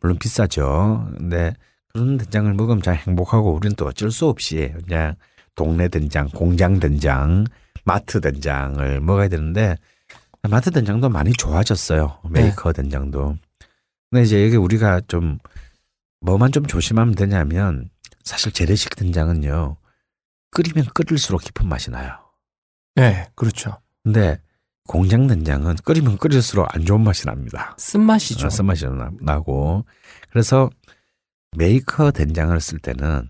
물론 비싸죠. 근데 그런 된장을 먹으면 참 행복하고 우리는 또 어쩔 수 없이 그냥 동네 된장, 공장 된장, 마트 된장을 먹어야 되는데 마트 된장도 많이 좋아졌어요. 메이커 된장도. 근데 이제 여기 우리가 좀 뭐만 좀 조심하면 되냐면 사실 재래식 된장은요 끓이면 끓일수록 깊은 맛이 나요. 네, 그렇죠. 근데 공장 된장은 끓이면 끓일수록 안 좋은 맛이 납니다. 쓴맛이죠. 어, 쓴맛이 나- 나고 그래서 메이커 된장을 쓸 때는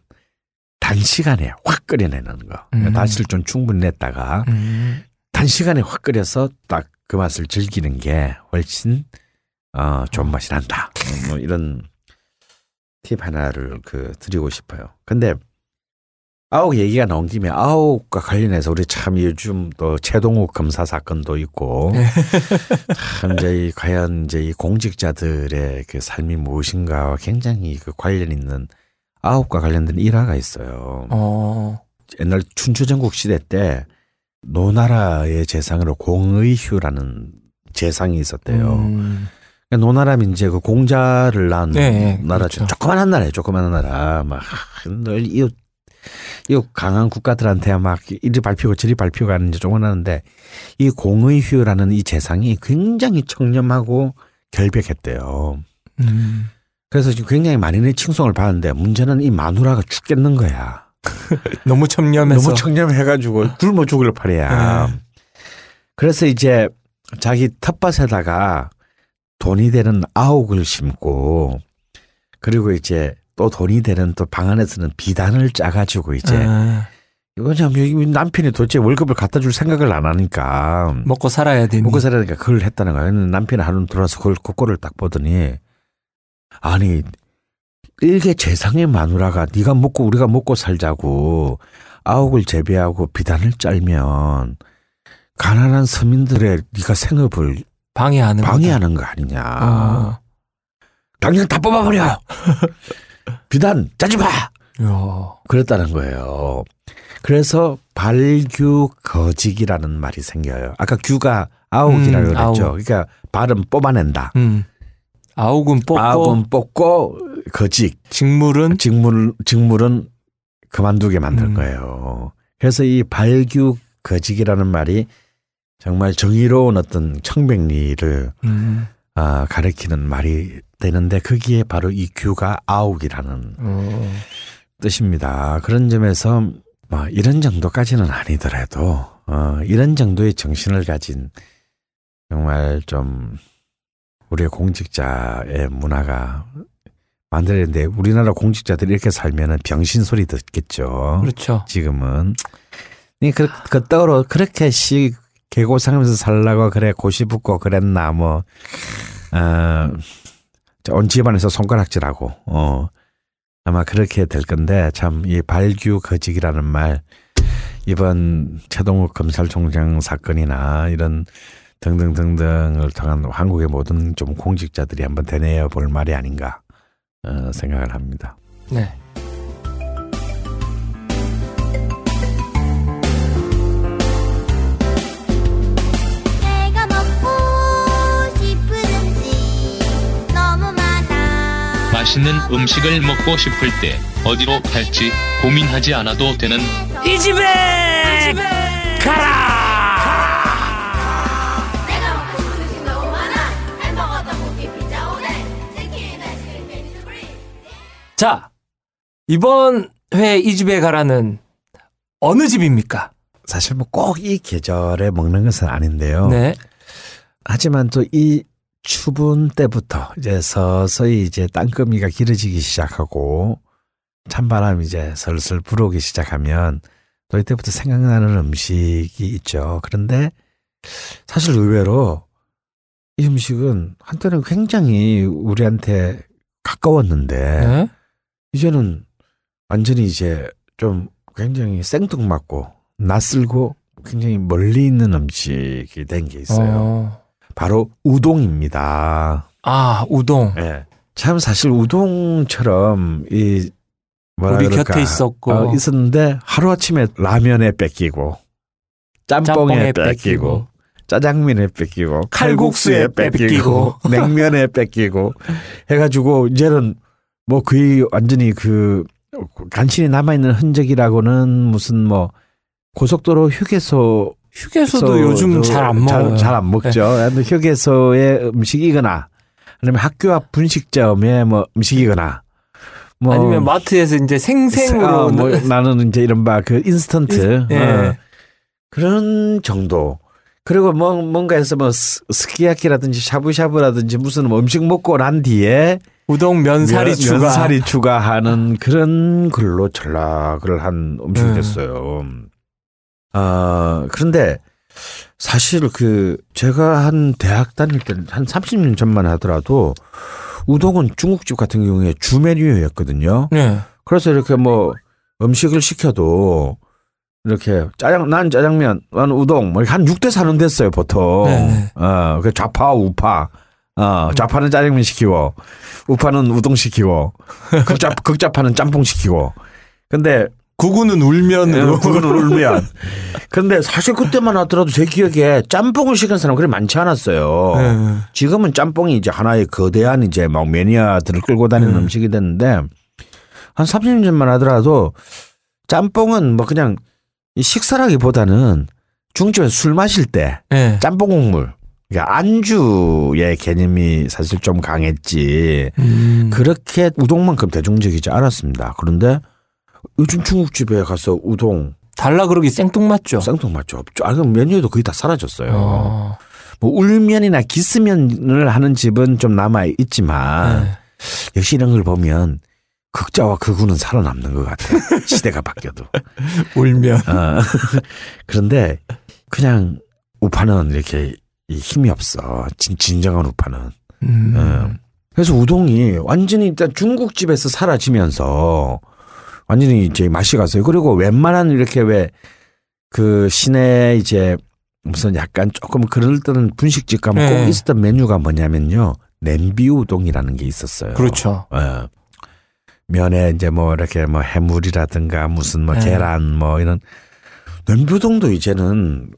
단시간에 확 끓여내는 거. 음. 다시를 좀 충분히 냈다가 음. 단시간에 확 끓여서 딱 그 맛을 즐기는 게 훨씬 어, 좋은 맛이 난다. 어, 뭐 이런 팁 하나를 그 드리고 싶어요. 근데 아욱 얘기가 나온 김에 아욱과 관련해서 우리 참 요즘 또 최동욱 검사 사건도 있고 참 이제 이 과연 이제 이 공직자들의 그 삶이 무엇인가와 굉장히 그 관련 있는 아욱과 관련된 일화가 있어요. 어. 옛날 춘추전국 시대 때 노나라의 재상으로 공의휴라는 재상이 있었대요. 음. 그러니까 노나라면 이제 그 공자를 낳은 네, 네, 나라죠. 그렇죠. 조그만한 나라예요. 조그만한 나라. 막 늘 이웃 이웃 강한 국가들한테 막 이리 밟히고 저리 밟히고 하는 이제 조그만한데 이 공의휴라는 이 재상이 굉장히 청렴하고 결백했대요. 음. 그래서 지금 굉장히 많이는 칭송을 받는데 문제는 이 마누라가 죽겠는 거야. 너무 청렴해서 너무 청렴해가지고 굶어 죽을 판이야. 네. 그래서 이제 자기 텃밭에다가 돈이 되는 아욱을 심고 그리고 이제 또 돈이 되는 또 방 안에서는 비단을 짜가지고 이제 아, 이거 참 남편이 도대체 월급을 갖다 줄 생각을 안 하니까 먹고 살아야 되니. 먹고 살아니까 그걸 했다는 거야. 남편이 하루 들어와서 그걸 그 꼴을 딱 보더니 아니 일개 재상의 마누라가 네가 먹고 우리가 먹고 살자고 아욱을 재배하고 비단을 짤면 가난한 서민들의 네가 생업을 방해하는 방해하는 거 아니냐. 어. 당장 다 뽑아버려. 비단 짜지 마. 야. 그랬다는 거예요. 그래서 발규 거직이라는 말이 생겨요. 아까 규가 아욱이라고 음, 그랬죠. 아욱. 그러니까 발은 뽑아낸다. 음. 아욱은 뽑고 아욱은 뽑고 거직 직물은 직물 직물은 그만두게 만든 음. 거예요. 그래서 이 발규 거직이라는 말이 정말 정의로운 어떤 청백리를 음. 아, 가리키는 말이 되는데 거기에 바로 이 규가 아욱이라는 어. 뜻입니다. 그런 점에서 뭐 이런 정도까지는 아니더라도 어, 이런 정도의 정신을 가진 정말 좀 우리의 공직자의 문화가 만들어야 되는데 우리나라 공직자들이 이렇게 살면은 병신 소리 듣겠죠. 그렇죠. 지금은 이 그, 그 떡으로 그렇게 씨 개고생하면서 살라고 그래 고시 붙고 그랬나 뭐 어, 온 집안에서 손가락질하고 어 아마 그렇게 될 건데 참 이 발규 거직이라는 말 이번 최동욱 검찰총장 사건이나 이런 등등등등을 통한 한국의 모든 좀 공직자들이 한번 되뇌어 볼 말이 아닌가 어, 생각을 합니다. 네. 맛있는 음식을 먹고 싶을 때 어디로 갈지 고민하지 않아도 되는 이 집에 치킨 아이스크림 베이스브리 자 이번 회 이 집에 가라는 어느 집입니까? 사실 뭐 꼭 이 계절에 먹는 것은 아닌데요. 네. 하지만 또 이 추분 때부터 이제 서서히 이제 땅거미가 길어지기 시작하고 찬바람이 이제 슬슬 불어오기 시작하면 또 이때부터 생각나는 음식이 있죠. 그런데 사실 의외로 이 음식은 한때는 굉장히 우리한테 가까웠는데 네. 이제는 완전히 이제 좀 굉장히 생뚱맞고 낯설고 굉장히 멀리 있는 음식이 된 게 있어요. 어. 바로 우동입니다. 아 우동. 예. 참 사실 우동처럼 이 뭐라 우리 그럴까? 곁에 있었고. 어, 있었는데 하루 아침에 라면에 뺏기고 짬뽕에, 짬뽕에 뺏기고, 뺏기고. 짜장면에 뺏기고 칼국수에 칼국수에 뺏기고 냉면에 뺏기고 해가지고 이제는 뭐 거의 완전히 그 간신히 남아 있는 흔적이라고는 무슨 뭐 고속도로 휴게소 휴게소도 요즘 잘 안 먹어요. 잘 안 먹죠. 근데 휴게소의 음식이거나 아니면 학교 앞 분식점의 뭐 음식이거나 뭐 아니면 마트에서 이제 생생우동 아, 뭐 나는 이제 이른바 그 인스턴트 예. 어, 그런 정도. 그리고 뭐 뭔가 해서 뭐 스- 스키야키라든지 샤브샤브라든지 무슨 뭐 음식 먹고 난 뒤에 우동 면사리 면- 추가. 면사리 추가하는 그런 걸로 전락을 한 음식이 음. 됐어요. 아 그런데 사실 그 제가 한 대학 다닐 때한 30년 전만 하더라도 우동은 중국집 같은 경우에 주 메뉴였거든요. 네. 그래서 이렇게 뭐 음식을 시켜도 이렇게 짜장 난 짜장면 난 우동 뭐한 6대 4는 됐어요 보통 네. 어, 그 좌파 우파 어, 좌파는 짜장면 시키고 우파는 우동 시키고 극좌 극좌파는 짬뽕 시키고 근데 구구는 울면으로. 그거는 울면 근데 사실 그때만 하더라도 제 기억에 짬뽕을 시킨 사람 그리 많지 않았어요. 네. 지금은 짬뽕이 이제 하나의 거대한 이제 막 매니아들을 끌고 다니는 음. 음식이 됐는데 한 30년 전만 하더라도 짬뽕은 뭐 그냥 이 식사라기보다는 중집에서 술 마실 때 네. 짬뽕 국물 그러니까 안주의 개념이 사실 좀 강했지 음. 그렇게 우동만큼 대중적이지 않았습니다. 그런데 요즘 중국집에 가서 우동 달라 그러기 생뚱맞죠. 생뚱맞죠. 아 그럼 메뉴에도 거의 다 사라졌어요. 어. 뭐 울면이나 기스면을 하는 집은 좀 남아 있지만 네. 역시 이런 걸 보면 극자와 극우는 살아남는 것 같아. 시대가 바뀌어도. 울면. 어. 그런데 그냥 우파는 이렇게 이 힘이 없어. 진, 진정한 우파는. 음. 어. 그래서 우동이 완전히 일단 중국집에서 사라지면서 완전히 이제 맛이 갔어요. 그리고 웬만한 이렇게 왜 그 시내 이제 무슨 약간 조금 그럴듯한 분식집 가면 네. 꼭 있었던 메뉴가 뭐냐면요. 냄비 우동이라는 게 있었어요. 그렇죠. 예. 면에 이제 뭐 이렇게 뭐 해물이라든가 무슨 뭐 네. 계란 뭐 이런 냄비 우동도 이제는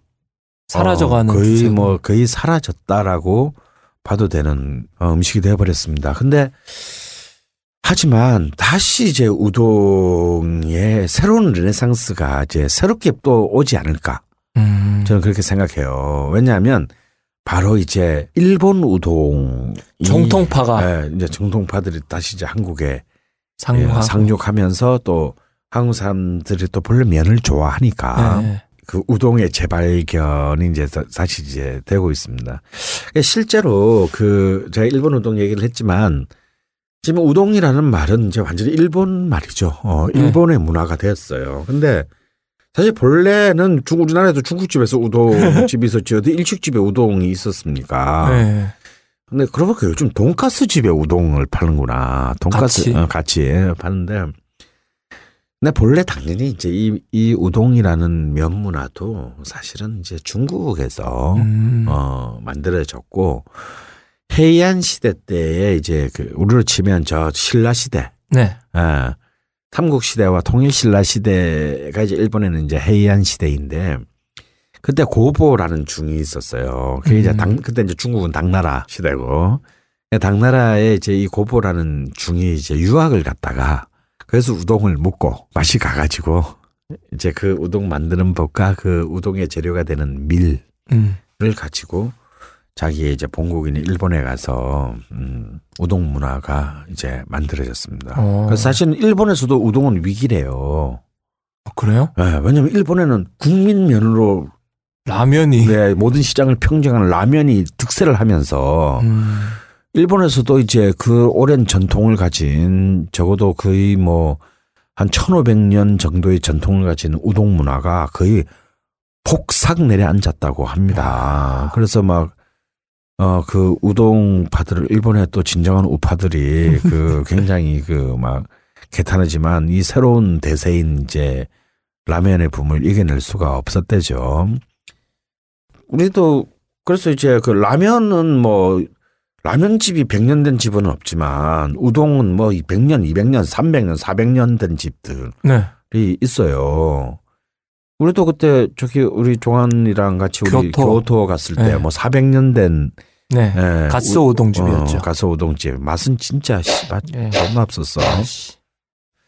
사라져가는 어, 거의 추세고. 뭐 거의 사라졌다라고 봐도 되는 어, 음식이 되어버렸습니다. 근데 하지만 다시 이제 우동의 새로운 르네상스가 이제 새롭게 또 오지 않을까 음. 저는 그렇게 생각해요. 왜냐하면 바로 이제 일본 우동 정통파가 예, 이제 정통파들이 다시 이제 한국에 상륙하고. 예, 상륙하면서 또 한국 사람들이 또 본래 면을 좋아하니까 네. 그 우동의 재발견이 이제 다- 다시 이제 되고 있습니다. 실제로 그 제가 일본 우동 얘기를 했지만 지금 우동이라는 말은 이제 완전히 일본 말이죠. 어, 네. 일본의 문화가 됐어요. 근데 사실 본래는 중 우리나라에도 중국집에서 우동집이 있었지 어디 일식집에 우동이 있었습니까? 네. 근데 그러고 보니까 요즘 돈가스 집에 우동을 파는구나. 돈가스 같이. 어, 같이 파는데. 근데 본래 당연히 이제 이, 이 우동이라는 면 문화도 사실은 이제 중국에서 음. 어 만들어졌고 해이안 시대 때에 이제 그 우리로 치면 저 신라 시대, 네. 예, 삼국 시대와 통일 신라 시대가 이제 일본에는 이제 해이안 시대인데 그때 고보라는 중이 있었어요. 그게 이제 음. 당 그때 이제 중국은 당나라 시대고 당나라에 이제 이 고보라는 중이 이제 유학을 갔다가 그래서 우동을 먹고 맛이 가가지고 이제 그 우동 만드는 법과 그 우동의 재료가 되는 밀을 음. 가지고 자기의 이제 본국인 일본에 가서 음, 우동 문화가 이제 만들어졌습니다. 어. 그래서 사실은 일본에서도 우동은 위기래요. 어, 그래요? 예, 왜냐하면 일본에는 국민면으로 라면이. 네, 모든 시장을 평정하는 라면이 득세를 하면서 음. 일본에서도 이제 그 오랜 전통을 가진 적어도 거의 뭐 한 1500년 정도의 전통을 가진 우동 문화가 거의 폭삭 내려앉았다고 합니다. 그래서 막, 어, 그 우동파들을 일본의 또 진정한 우파들이 그 굉장히 그 막 개탄하지만 이 새로운 대세인 이제 라면의 붐을 이겨낼 수가 없었대죠. 우리도 그래서 이제 그 라면은 뭐 라면집이 100년 된 집은 없지만 우동은 뭐 100년, 200년, 300년, 400년 된 집들이 네. 있어요. 우리도 그때 저기 우리 종환이랑 같이 우리 교토. 교토, 갔을 때 네. 뭐 400년 된 네. 예, 갓스 우- 우동집이었죠. 어, 가스 우동집 맛은 진짜 씨, 맛 예. 존나 없었어.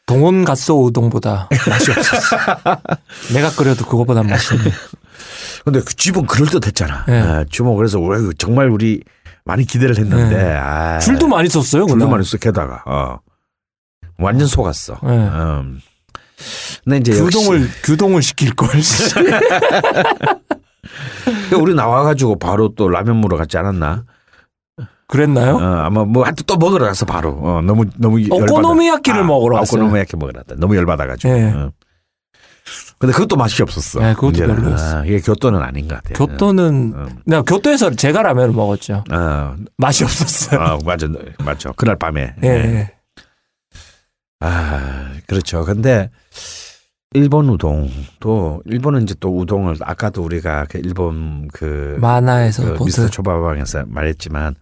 동원 갓스 우동보다 맛이 없었어. 내가 끓여도 그거보다 맛있네. 근데 그 집은 그럴 듯했잖아. 예. 예, 집은 그래서 왜 정말 우리 많이 기대를 했는데 예. 아, 줄도 많이 썼어요. 줄도 그날. 많이 써 게다가 어. 완전 속았어. 예. 음. 근데 이제 역시 규동을 규동을 시킬 걸. 우리 나와가지고 바로 또 라면 먹으러 갔지 않았나? 그랬나요? 어, 아마 뭐 하여튼 또 먹으러 가서 바로 어, 너무 너무. 오코노미야끼를 먹으러 갔어요. 오코노미야끼 먹으러 갔다. 너무 열받아가지고. 예. 어. 근데 그것도 맛이 없었어. 네, 그것도 문제는. 별로였어. 아, 이게 교토는 아닌 것 같아요. 교토는 어. 내가 교토에서 제가 라면을 먹었죠. 어, 맛이 없었어요. 어, 맞아, 맞죠. 그날 밤에. 예. 예. 예. 아, 그렇죠. 근데 일본 우동도 일본은 이제 또 우동을 아까도 우리가 그 일본 그, 만화에서 그 미스터 초밥왕에서 말했지만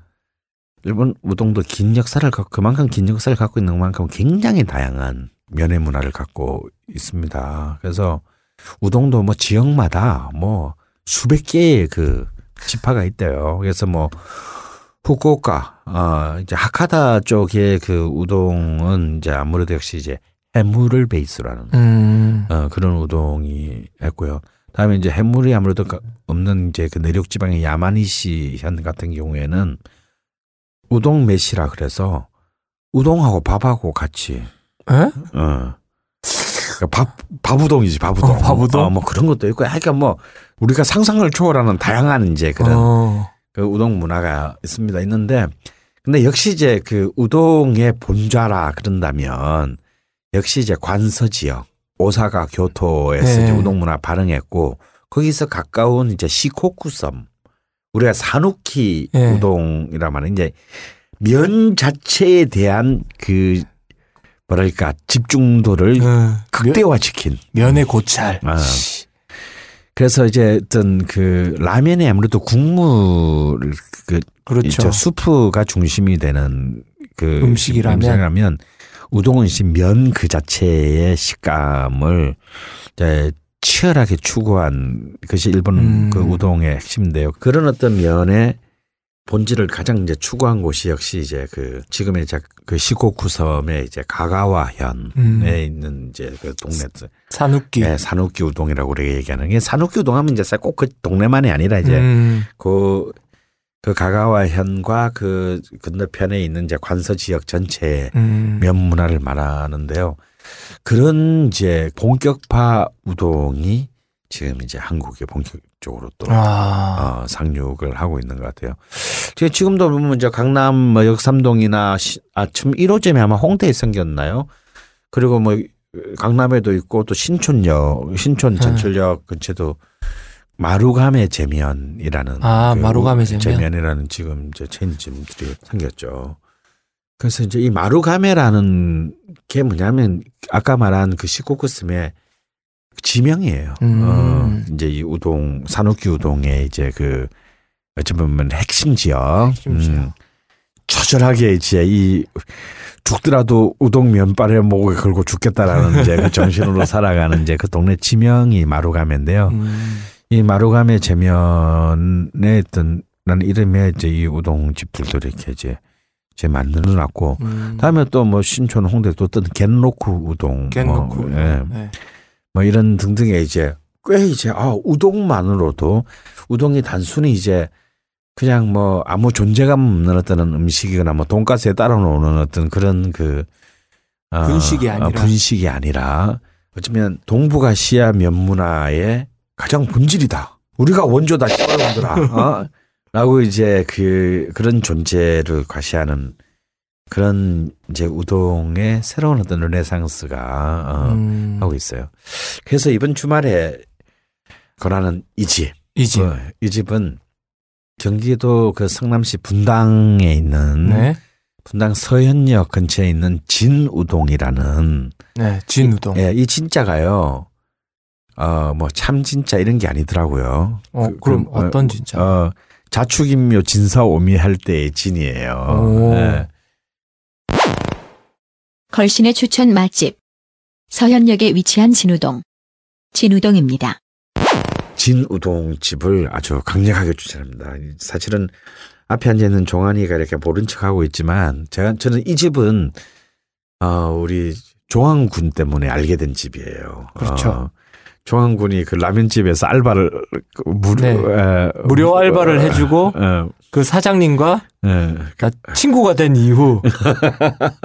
일본 우동도 긴 역사를 갖고 그만큼 긴 역사를 갖고 있는 만큼 굉장히 다양한 면의 문화를 갖고 있습니다. 그래서 우동도 뭐 지역마다 뭐 수백 개의 그 지파가 있대요. 그래서 뭐 후쿠오카, 어, 이제 하카다 쪽의 그 우동은 이제 아무래도 역시 이제 해물을 베이스로 하는 음. 어, 그런 우동이 했고요. 다음에 이제 해물이 아무래도 가- 없는 이제 그 내륙 지방의 야마니시 현 같은 경우에는 우동 매시라 그래서 우동하고 밥하고 같이 에? 어. 그러니까 밥, 밥우동이지, 밥우동. 어, 밥우동? 어, 뭐 그런 것도 있고, 하여간 뭐, 우리가 상상을 초월하는 다양한 이제 그런 어. 그 우동 문화가 있습니다. 있는데, 근데 역시 이제 그 우동의 본좌라 그런다면, 역시 이제 관서 지역, 오사카, 교토에서 네. 이제 우동 문화 발흥했고, 거기서 가까운 이제 시코쿠섬, 우리가 사누키 네. 우동이라 말하는 이제 면 자체에 대한 그 뭐랄까 집중도를 어. 극대화시킨. 면의 고찰. 아. 그래서 이제 어떤 그 라면에 아무래도 국물 그 그렇죠. 수프가 중심이 되는 그 음식이라면. 음식이라면 우동은 이제 면그 자체의 식감을 이제 치열하게 추구한 것이 일본 음. 그 우동의 핵심인데요. 그런 어떤 면의 본질을 가장 이제 추구한 곳이 역시 이제 그 지금의 이제 그 시코쿠 섬의 이제 가가와현에 음. 있는 이제 그 동네 산욱기. 네, 산욱기 우동이라고 우리가 얘기하는 게 산욱기 우동 하면 이제 꼭 그 동네만이 아니라 이제 음. 그, 그 가가와현과 그 건너편에 있는 이제 관서 지역 전체의 음. 면 문화를 말하는데요. 그런 이제 본격파 우동이 지금 이제 한국에 본격적으로 또 아. 어, 상륙을 하고 있는 것 같아요. 지금 지금도 보면 이제 강남 뭐 역삼동이나 시, 아, 지금 1호점이 아마 홍대에 생겼나요? 그리고 뭐 강남에도 있고 또 신촌역, 신촌 네. 전철역 근처도 마루가메 제면이라는 아, 그 마루가메 제면. 제면이라는 지금 이제 체인점들이 생겼죠. 그래서 이제 이 마루가메라는 게 뭐냐면 아까 말한 그 시코쿠스의 지명이에요. 음. 어, 이제 이 우동 산옥기 우동의 이제 그 어찌 보면 핵심 지역. 핵심 지역. 음, 처절하게 이제 이 죽더라도 우동 면발에 목을 걸고 죽겠다라는 이제 그 정신으로 살아가는 이제 그 동네 지명이 마루가메인데요. 음. 이 마루가메 제면에 있던 라는 이름의 이제 이 우동 집들도 이렇게 이제 이제 만들어 놨고 음. 다음에 또 뭐 신촌 홍대 또 어떤 겐로쿠 우동 겐로쿠. 뭐, 예, 네. 뭐 이런 등등의 이제 꽤 이제 아 우동만으로도 우동이 단순히 이제 그냥 뭐 아무 존재감 없는 어떤 음식이거나 뭐 돈가스에 따라 놓는 어떤 그런 그 어, 분식이 아니라. 어, 분식이 아니라 어쩌면 동북아시아 면 문화의 가장 본질이다. 우리가 원조다 씨발놈들아. 어? 라고 이제 그 그런 존재를 과시하는 그런 이제 우동의 새로운 어떤 르네상스가 어, 음. 하고 있어요. 그래서 이번 주말에 권하는 이 집. 이 집. 어, 이 집은 경기도 그 성남시 분당에 있는 네. 분당 서현역 근처에 있는 진우동이라는 네. 진우동. 예, 이 진짜가요. 어, 뭐 참 진짜 이런 게 아니더라고요. 어, 그- 그럼 그, 어, 어떤 진짜? 어, 자축인묘 진사오미 할 때의 진이에요. 오. 예. 걸신의 추천 맛집. 서현역에 위치한 진우동. 진우동입니다. 진우동 집을 아주 강력하게 추천합니다. 사실은 앞에 앉아 있는 종환이가 이렇게 모른 척하고 있지만 제가 저는 이 집은 어 우리 조항군 때문에 알게 된 집이에요. 그렇죠. 어, 조항군이 그 라면집에서 알바를 그 무료 네. 에, 무료 알바를 어, 해주고 어, 그 사장님과 예. 나 친구가 된 이후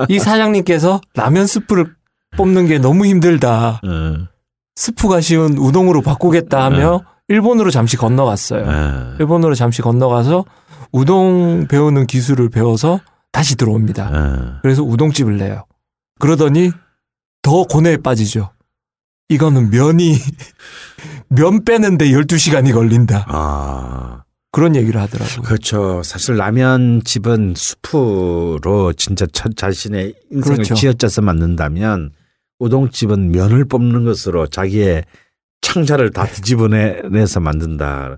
이 사장님께서 라면 스프를 뽑는 게 너무 힘들다. 어, 스프가 쉬운 우동으로 바꾸겠다 하며 일본으로 잠시 건너갔어요. 예. 일본으로 잠시 건너가서 우동 배우는 기술을 배워서 다시 들어옵니다. 예. 그래서 우동집을 내요. 그러더니 더 고뇌에 빠지죠. 이거는 면이 면 빼는데 12시간이 걸린다. 아. 그런 얘기를 하더라고요. 그렇죠. 사실 라면 집은 수프로 진짜 자, 자신의 인생을 그렇죠. 쥐어짜서 만든다면 우동집은 면을 뽑는 것으로 자기의 창자를 다 뒤집어내서 만든다.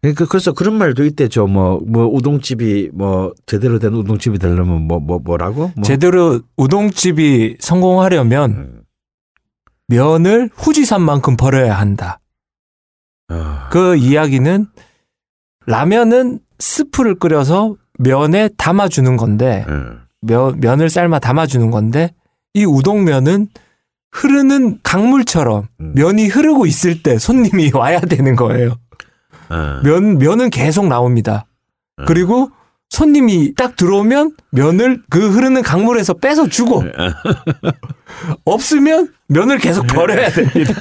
그러니까 그래서 그런 말도 있대죠. 뭐, 뭐, 우동집이 뭐, 제대로 된 우동집이 되려면 뭐, 뭐, 뭐라고? 뭐. 제대로 우동집이 성공하려면 음. 면을 후지산만큼 버려야 한다. 아, 그 이야기는 라면은 스프를 끓여서 면에 담아주는 건데 음. 면, 면을 삶아 담아주는 건데 이 우동면은 흐르는 강물처럼 음. 면이 흐르고 있을 때 손님이 와야 되는 거예요. 아, 면 면은 계속 나옵니다. 음. 그리고 손님이 딱 들어오면 면을 그 흐르는 강물에서 빼서 주고 네. 없으면 면을 계속 버려야 됩니다.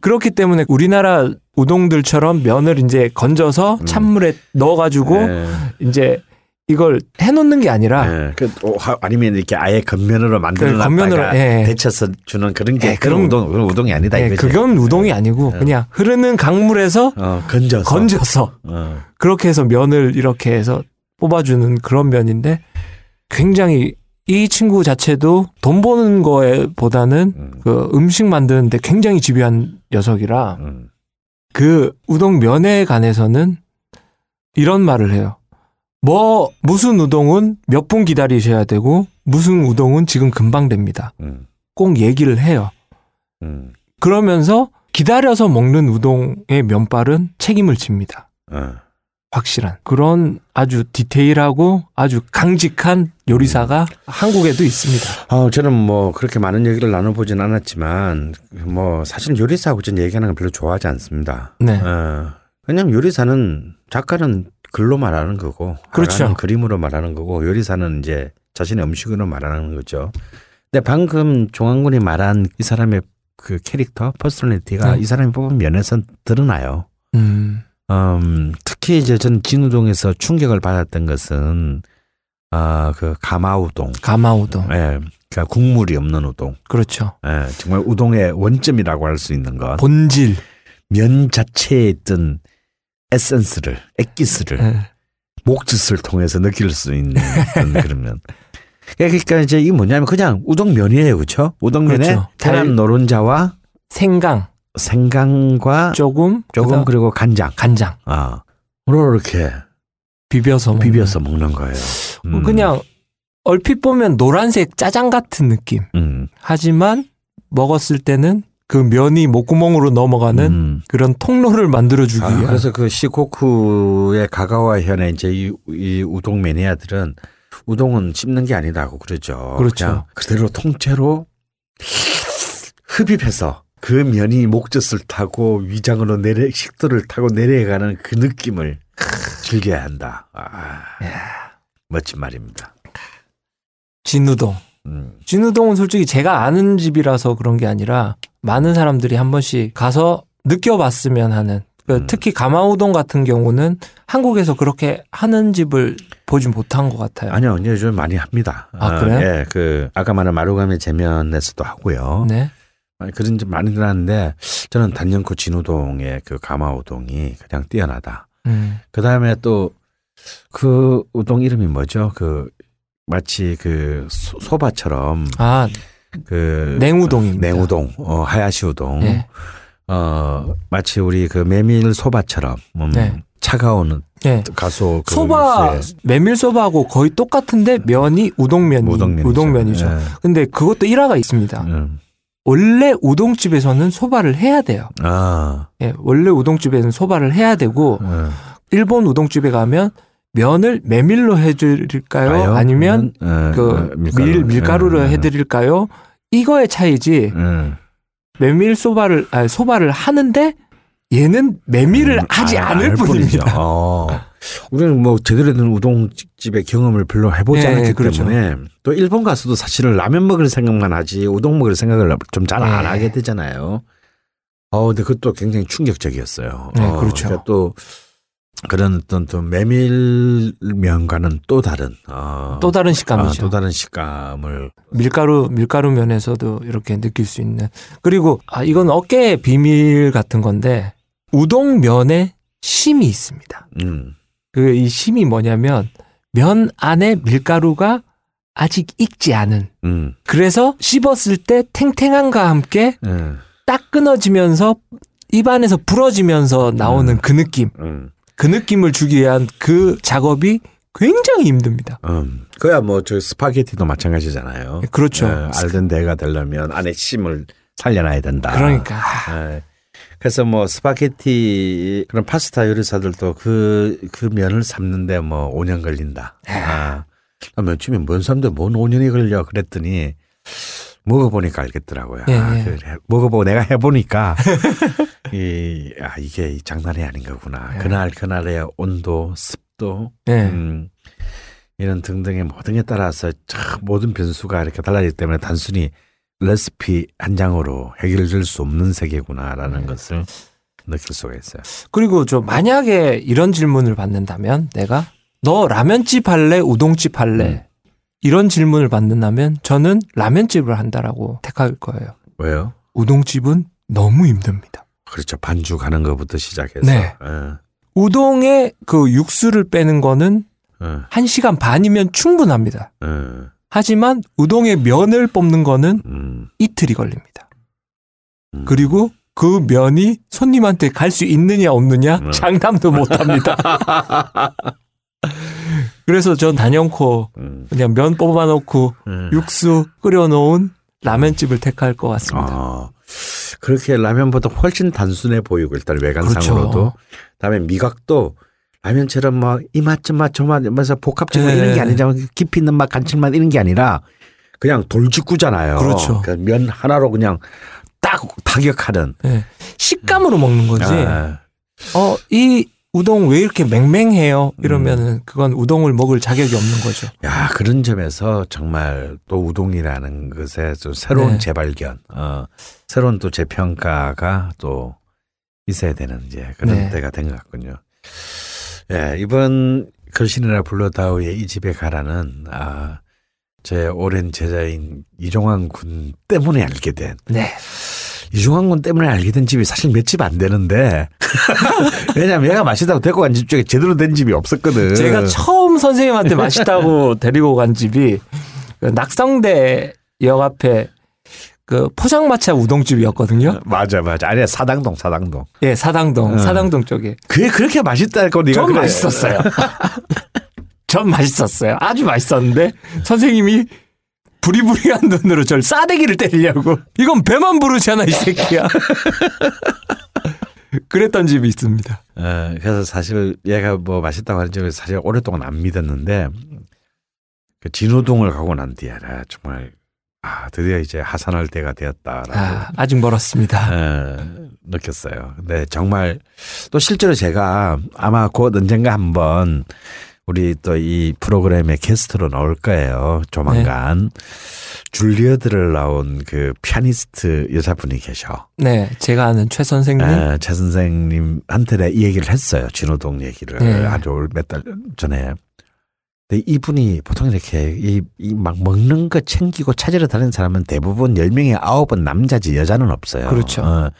그렇기 때문에 우리나라 우동들처럼 면을 이제 건져서 찬물에 넣어가지고 음. 네. 이제 이걸 해놓는 게 아니라 예, 그, 어, 하- 아니면 이렇게 아예 겉면으로 만들어 그 겉면으로, 예. 데쳐서 주는 그런 게 예, 그런 그런- 우동 그런 우동이 아니다 네, 이거지. 그건 우동이 아니고 그냥 흐르는 강물에서 어, 건져서 건져서 어. 그렇게 해서 면을 이렇게 해서 뽑아주는 그런 면인데 굉장히 이 친구 자체도 돈 버는 거에 보다는 음. 그 음식 만드는데 굉장히 집요한 녀석이라 음. 그 우동 면에 관해서는 이런 말을 해요. 뭐 무슨 우동은 몇 분 기다리셔야 되고 무슨 우동은 지금 금방 됩니다. 음. 꼭 얘기를 해요. 음. 그러면서 기다려서 먹는 우동의 면발은 책임을 집니다. 어. 확실한 그런 아주 디테일하고 아주 강직한 요리사가 한국에도 있습니다. 아, 저는 뭐 그렇게 많은 얘기를 나눠보진 않았지만 뭐 사실 요리사하고 전 얘기하는 걸 별로 좋아하지 않습니다. 네. 어, 왜냐하면 요리사는 작가는 글로 말하는 거고, 그렇죠. 그림으로 말하는 거고, 요리사는 이제 자신의 음식으로 말하는 거죠. 근데 방금 종환군이 말한 이 사람의 그 캐릭터, personality가 네. 이 사람이 뽑은 면에서 드러나요. 음, 음, 특히 이제 전 진우동에서 충격을 받았던 것은 아, 그 가마우동. 가마우동. 예. 그러니까 국물이 없는 우동. 그렇죠. 예. 정말 우동의 원점이라고 할 수 있는 것. 본질. 면 자체에 있던 에센스를, 액기스를 예. 목젖을 통해서 느낄 수 있는 그런 그런 면. 그러니까 이제 이 뭐냐면 그냥 우동면이에요, 그렇죠? 우동면에 그렇죠. 계란 달- 노른자와 생강 생강과 조금 조금 그리고 간장. 간장 아, 이렇게 비벼서 먹는. 비벼서 먹는 거예요. 음. 그냥 얼핏 보면 노란색 짜장 같은 느낌. 음. 하지만 먹었을 때는 그 면이 목구멍으로 넘어가는 음. 그런 통로를 만들어주기 아, 위한. 그래서 그 시코쿠의 가가와 현의 이제 이, 이 우동 매니아들은 우동은 씹는 게 아니다고 그러죠. 그렇죠. 그대로 통째로 흡입해서 그 면이 목젖을 타고 위장으로 내려 식도를 타고 내려가는 그 느낌을 즐겨야 한다. 아, 멋진 말입니다. 진우동. 음. 진우동은 솔직히 제가 아는 집이라서 그런 게 아니라 많은 사람들이 한 번씩 가서 느껴봤으면 하는. 그 음. 특히 가마우동 같은 경우는 한국에서 그렇게 하는 집을 보지 못한 것 같아요. 아니요, 요즘 많이 합니다. 아, 그래요? 예, 그 아까 말한 마루가메 재면에서도 하고요. 네. 그런 집 많이 들었는데 저는 단연코 진우동의 그 가마우동이 그냥 뛰어나다. 음. 그 다음에 또 그 우동 이름이 뭐죠? 그 마치 그 소- 소바처럼 아, 그 냉우동입니다. 냉우동, 어, 하야시 우동. 네. 어, 마치 우리 그 메밀 소바처럼 음, 네. 차가운 네. 가소 그 소바, 쇠- 메밀 소바하고 거의 똑같은데 면이 우동면이 우동면이죠. 우동면이죠. 예. 근데 그것도 일화가 있습니다. 음, 원래 우동집에서는 소바를 해야 돼요. 아, 예, 원래 우동집에는 소바를 해야 되고 어. 일본 우동집에 가면 면을 메밀로 해드릴까요? 아니면 어, 그 어, 밀 밀가루로 어, 해드릴까요? 이거의 차이지. 어. 메밀 소바를 아니, 소바를 하는데 얘는 메밀을 음, 하지 아, 않을 알 뿐입니다. 어. 우리는 뭐 제대로 된 우동집의 경험을 별로 해보지 예, 않았기 그렇죠. 때문에 또 일본 가서도 사실은 라면 먹을 생각만 하지 우동 먹을 생각을 좀 잘안 예. 하게 되잖아요. 어, 근데 그것도 굉장히 충격적이었어요. 네, 어, 그렇죠. 그러니까 또 그런 어떤 또 메밀면과는 또 다른 어, 또 다른 아, 식감이죠. 또 다른 식감을. 밀가루 밀가루 면에서도 이렇게 느낄 수 있는. 그리고 아 이건 어깨의 비밀 같은 건데 우동 면에 심이 있습니다. 음, 그 이 심이 뭐냐면 면 안에 밀가루가 아직 익지 않은. 음, 그래서 씹었을 때 탱탱함과 함께 음, 딱 끊어지면서 입안에서 부러지면서 나오는 그 느낌. 음. 그 느낌을 주기 위한 그 작업이 굉장히 힘듭니다. 음, 그야 뭐 저 스파게티도 마찬가지잖아요. 그렇죠. 예, 알던 데가 되려면 안에 심을 살려놔야 된다. 그러니까 예. 그래서 뭐 스파게티 그런 파스타 요리사들도 그, 그 면을 삶는데 뭐 5년 걸린다. 아. 면 삶는데 뭔 5년이 걸려 그랬더니 먹어보니까 알겠더라고요. 예, 아, 예. 그래. 먹어보고 내가 해보니까 이, 아, 이게 장난이 아닌 거구나. 그날 그날의 온도, 습도, 예. 음, 이런 등등의 모든 게 따라서 참 모든 변수가 이렇게 달라지기 때문에 단순히 레시피 한 장으로 해결될 수 없는 세계구나라는 네. 것을 느낄 수가 있어요. 그리고 저 만약에 이런 질문을 받는다면 내가 너 라면집 할래 우동집 할래 음. 이런 질문을 받는다면 저는 라면집을 한다라고 택할 거예요. 왜요? 우동집은 너무 힘듭니다. 그렇죠. 반죽하는 것부터 시작해서. 네. 예, 우동의 그 육수를 빼는 거는 예, 1시간 반이면 충분합니다. 예. 하지만 우동의 면을 뽑는 거는 음, 이틀이 걸립니다. 음. 그리고 그 면이 손님한테 갈 수 있느냐 없느냐 음. 장담도 못 합니다. 그래서 전 단연코 음, 그냥 면 뽑아 놓고 음. 육수 끓여 놓은 라면집을 택할 것 같습니다. 아, 그렇게 라면보다 훨씬 단순해 보이고 일단 외관상으로도 그렇죠. 다음에 미각도 라면처럼 뭐 이 맛 저 맛 저맛 하면서 복합적으로 네. 이런 게 아니잖아 깊이 있는 맛 감칠맛 이런 게 아니라 그냥 돌직구잖아요. 그렇죠. 그러니까 면 하나로 그냥 딱 타격하는. 네. 식감으로 먹는 거지. 아, 어, 이 우동 왜 이렇게 맹맹해요? 음. 이러면은 그건 우동을 먹을 자격이 없는 거죠. 야 그런 점에서 정말 또 우동이라는 것에 좀 새로운 네. 재발견, 어, 새로운 또 재평가가 또 있어야 되는 이제 그런 네. 때가 된 것 같군요. 예, 이번 걸신이라 불러다오의 이 집에 가라는 아, 제 오랜 제자인 이종환 군 때문에 알게 된 네. 이종환 군 때문에 알게 된 집이 사실 몇 집 안 되는데 왜냐면 얘가 맛있다고 데리고 간 집 중에 제대로 된 집이 없었거든. 제가 처음 선생님한테 맛있다고 데리고 간 집이 그 낙성대 역 앞에 그 포장마차 우동집이었거든요. 맞아 맞아 아니야 사당동 사당동. 예, 사당동, 어. 사당동 쪽에. 그게 그렇게 맛있다고 네가 전 그래. 맛있었어요. 전 맛있었어요. 아주 맛있었는데 선생님이 부리부리한 눈으로 절 싸대기를 때리려고 이건 배만 부르잖아 이 새끼야. 그랬던 집이 있습니다. 어, 그래서 사실 얘가 뭐 맛있다고 하는 점에 사실 오랫동안 안 믿었는데 그 진호동을 가고 난 뒤에 나 정말 아 드디어 이제 하산할 때가 되었다라고 아, 아직 멀었습니다. 어, 느꼈어요. 근데 정말 또 실제로 제가 아마 곧 언젠가 한번 우리 또 이 프로그램의 게스트로 나올 거예요. 조만간 줄리어드를 나온 그 피아니스트 여자분이 계셔. 네, 제가 아는 최 선생님. 에, 최 선생님한테 이 얘기를 했어요. 진호동 얘기를 네. 아주 몇 달 전에. 근데 이분이 보통 이렇게 이막 먹는 거 챙기고 찾으러 다니는 사람은 대부분 10명에 9은 남자지 여자는 없어요. 그렇죠. 어,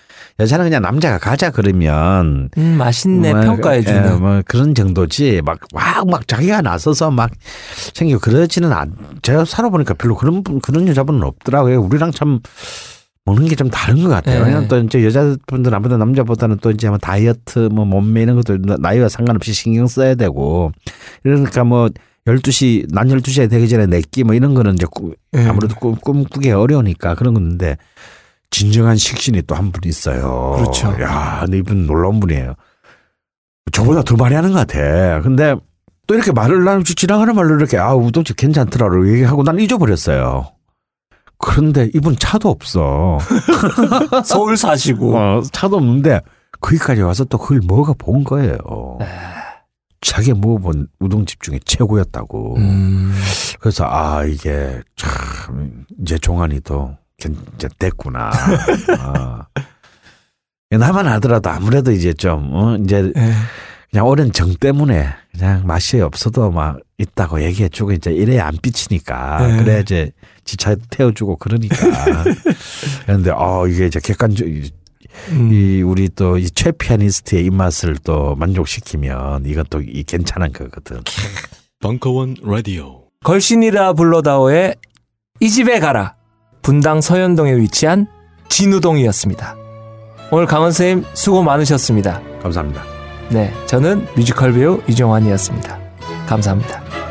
여자는 그냥 남자가 가자 그러면 음, 맛있네 뭐, 평가해 주는. 예, 뭐 그런 정도지 막막 막 자기가 나서서 막 챙기고 그러지는 않. 제가 살아보니까 별로 그런 분 그런 여자분은 없더라고요. 우리랑 참 먹는 게 좀 다른 것 같아요. 네. 왜냐면 또 이제 여자분들 아무래도 남자보다는 또 이제 뭐 다이어트 뭐 몸매 이런 것도 나이와 상관없이 신경 써야 되고 이러니까 뭐 12시 난 12시에 되기 전에 내끼 뭐 이런 거는 이제 꾸- 예. 아무래도 꿈, 꿈꾸기 어려우니까 그런 건데 진정한 식신이 또 한 분 있어요. 그렇죠. 야, 근데 이분 놀라운 분이에요. 저보다 더 많이 하는 것 같아. 근데 또 이렇게 말을 나누 지나가는 말로 이렇게 아 우동집 괜찮더라고 얘기하고 난 잊어버렸어요. 그런데 이분 차도 없어. 서울 사시고 어, 차도 없는데 거기까지 와서 또 그걸 먹어 본 거예요. 자기가 먹어본 우동집 중에 최고였다고. 음, 그래서 아 이게 참 이제 종환이도 이제 됐구나. 아. 나만 하더라도 아무래도 이제 좀 어, 이제 예. 그냥 오랜 정 때문에 그냥 맛이 없어도 막 있다고 얘기해주고 이제 이래야 안 삐치니까 네. 그래 이제 지차 태워주고 그러니까 그런데 어 이게 이제 객관적 음. 이 우리 또 이 최 피아니스트의 입맛을 또 만족시키면 이건 또 이 괜찮은 거거든. 벙커원 라디오. 걸신이라 불러다오의 이 집에 가라 분당 서현동에 위치한 진우동이었습니다. 오늘 강원 선생님 수고 많으셨습니다. 감사합니다. 네, 저는 뮤지컬 배우 이종환이었습니다. 감사합니다.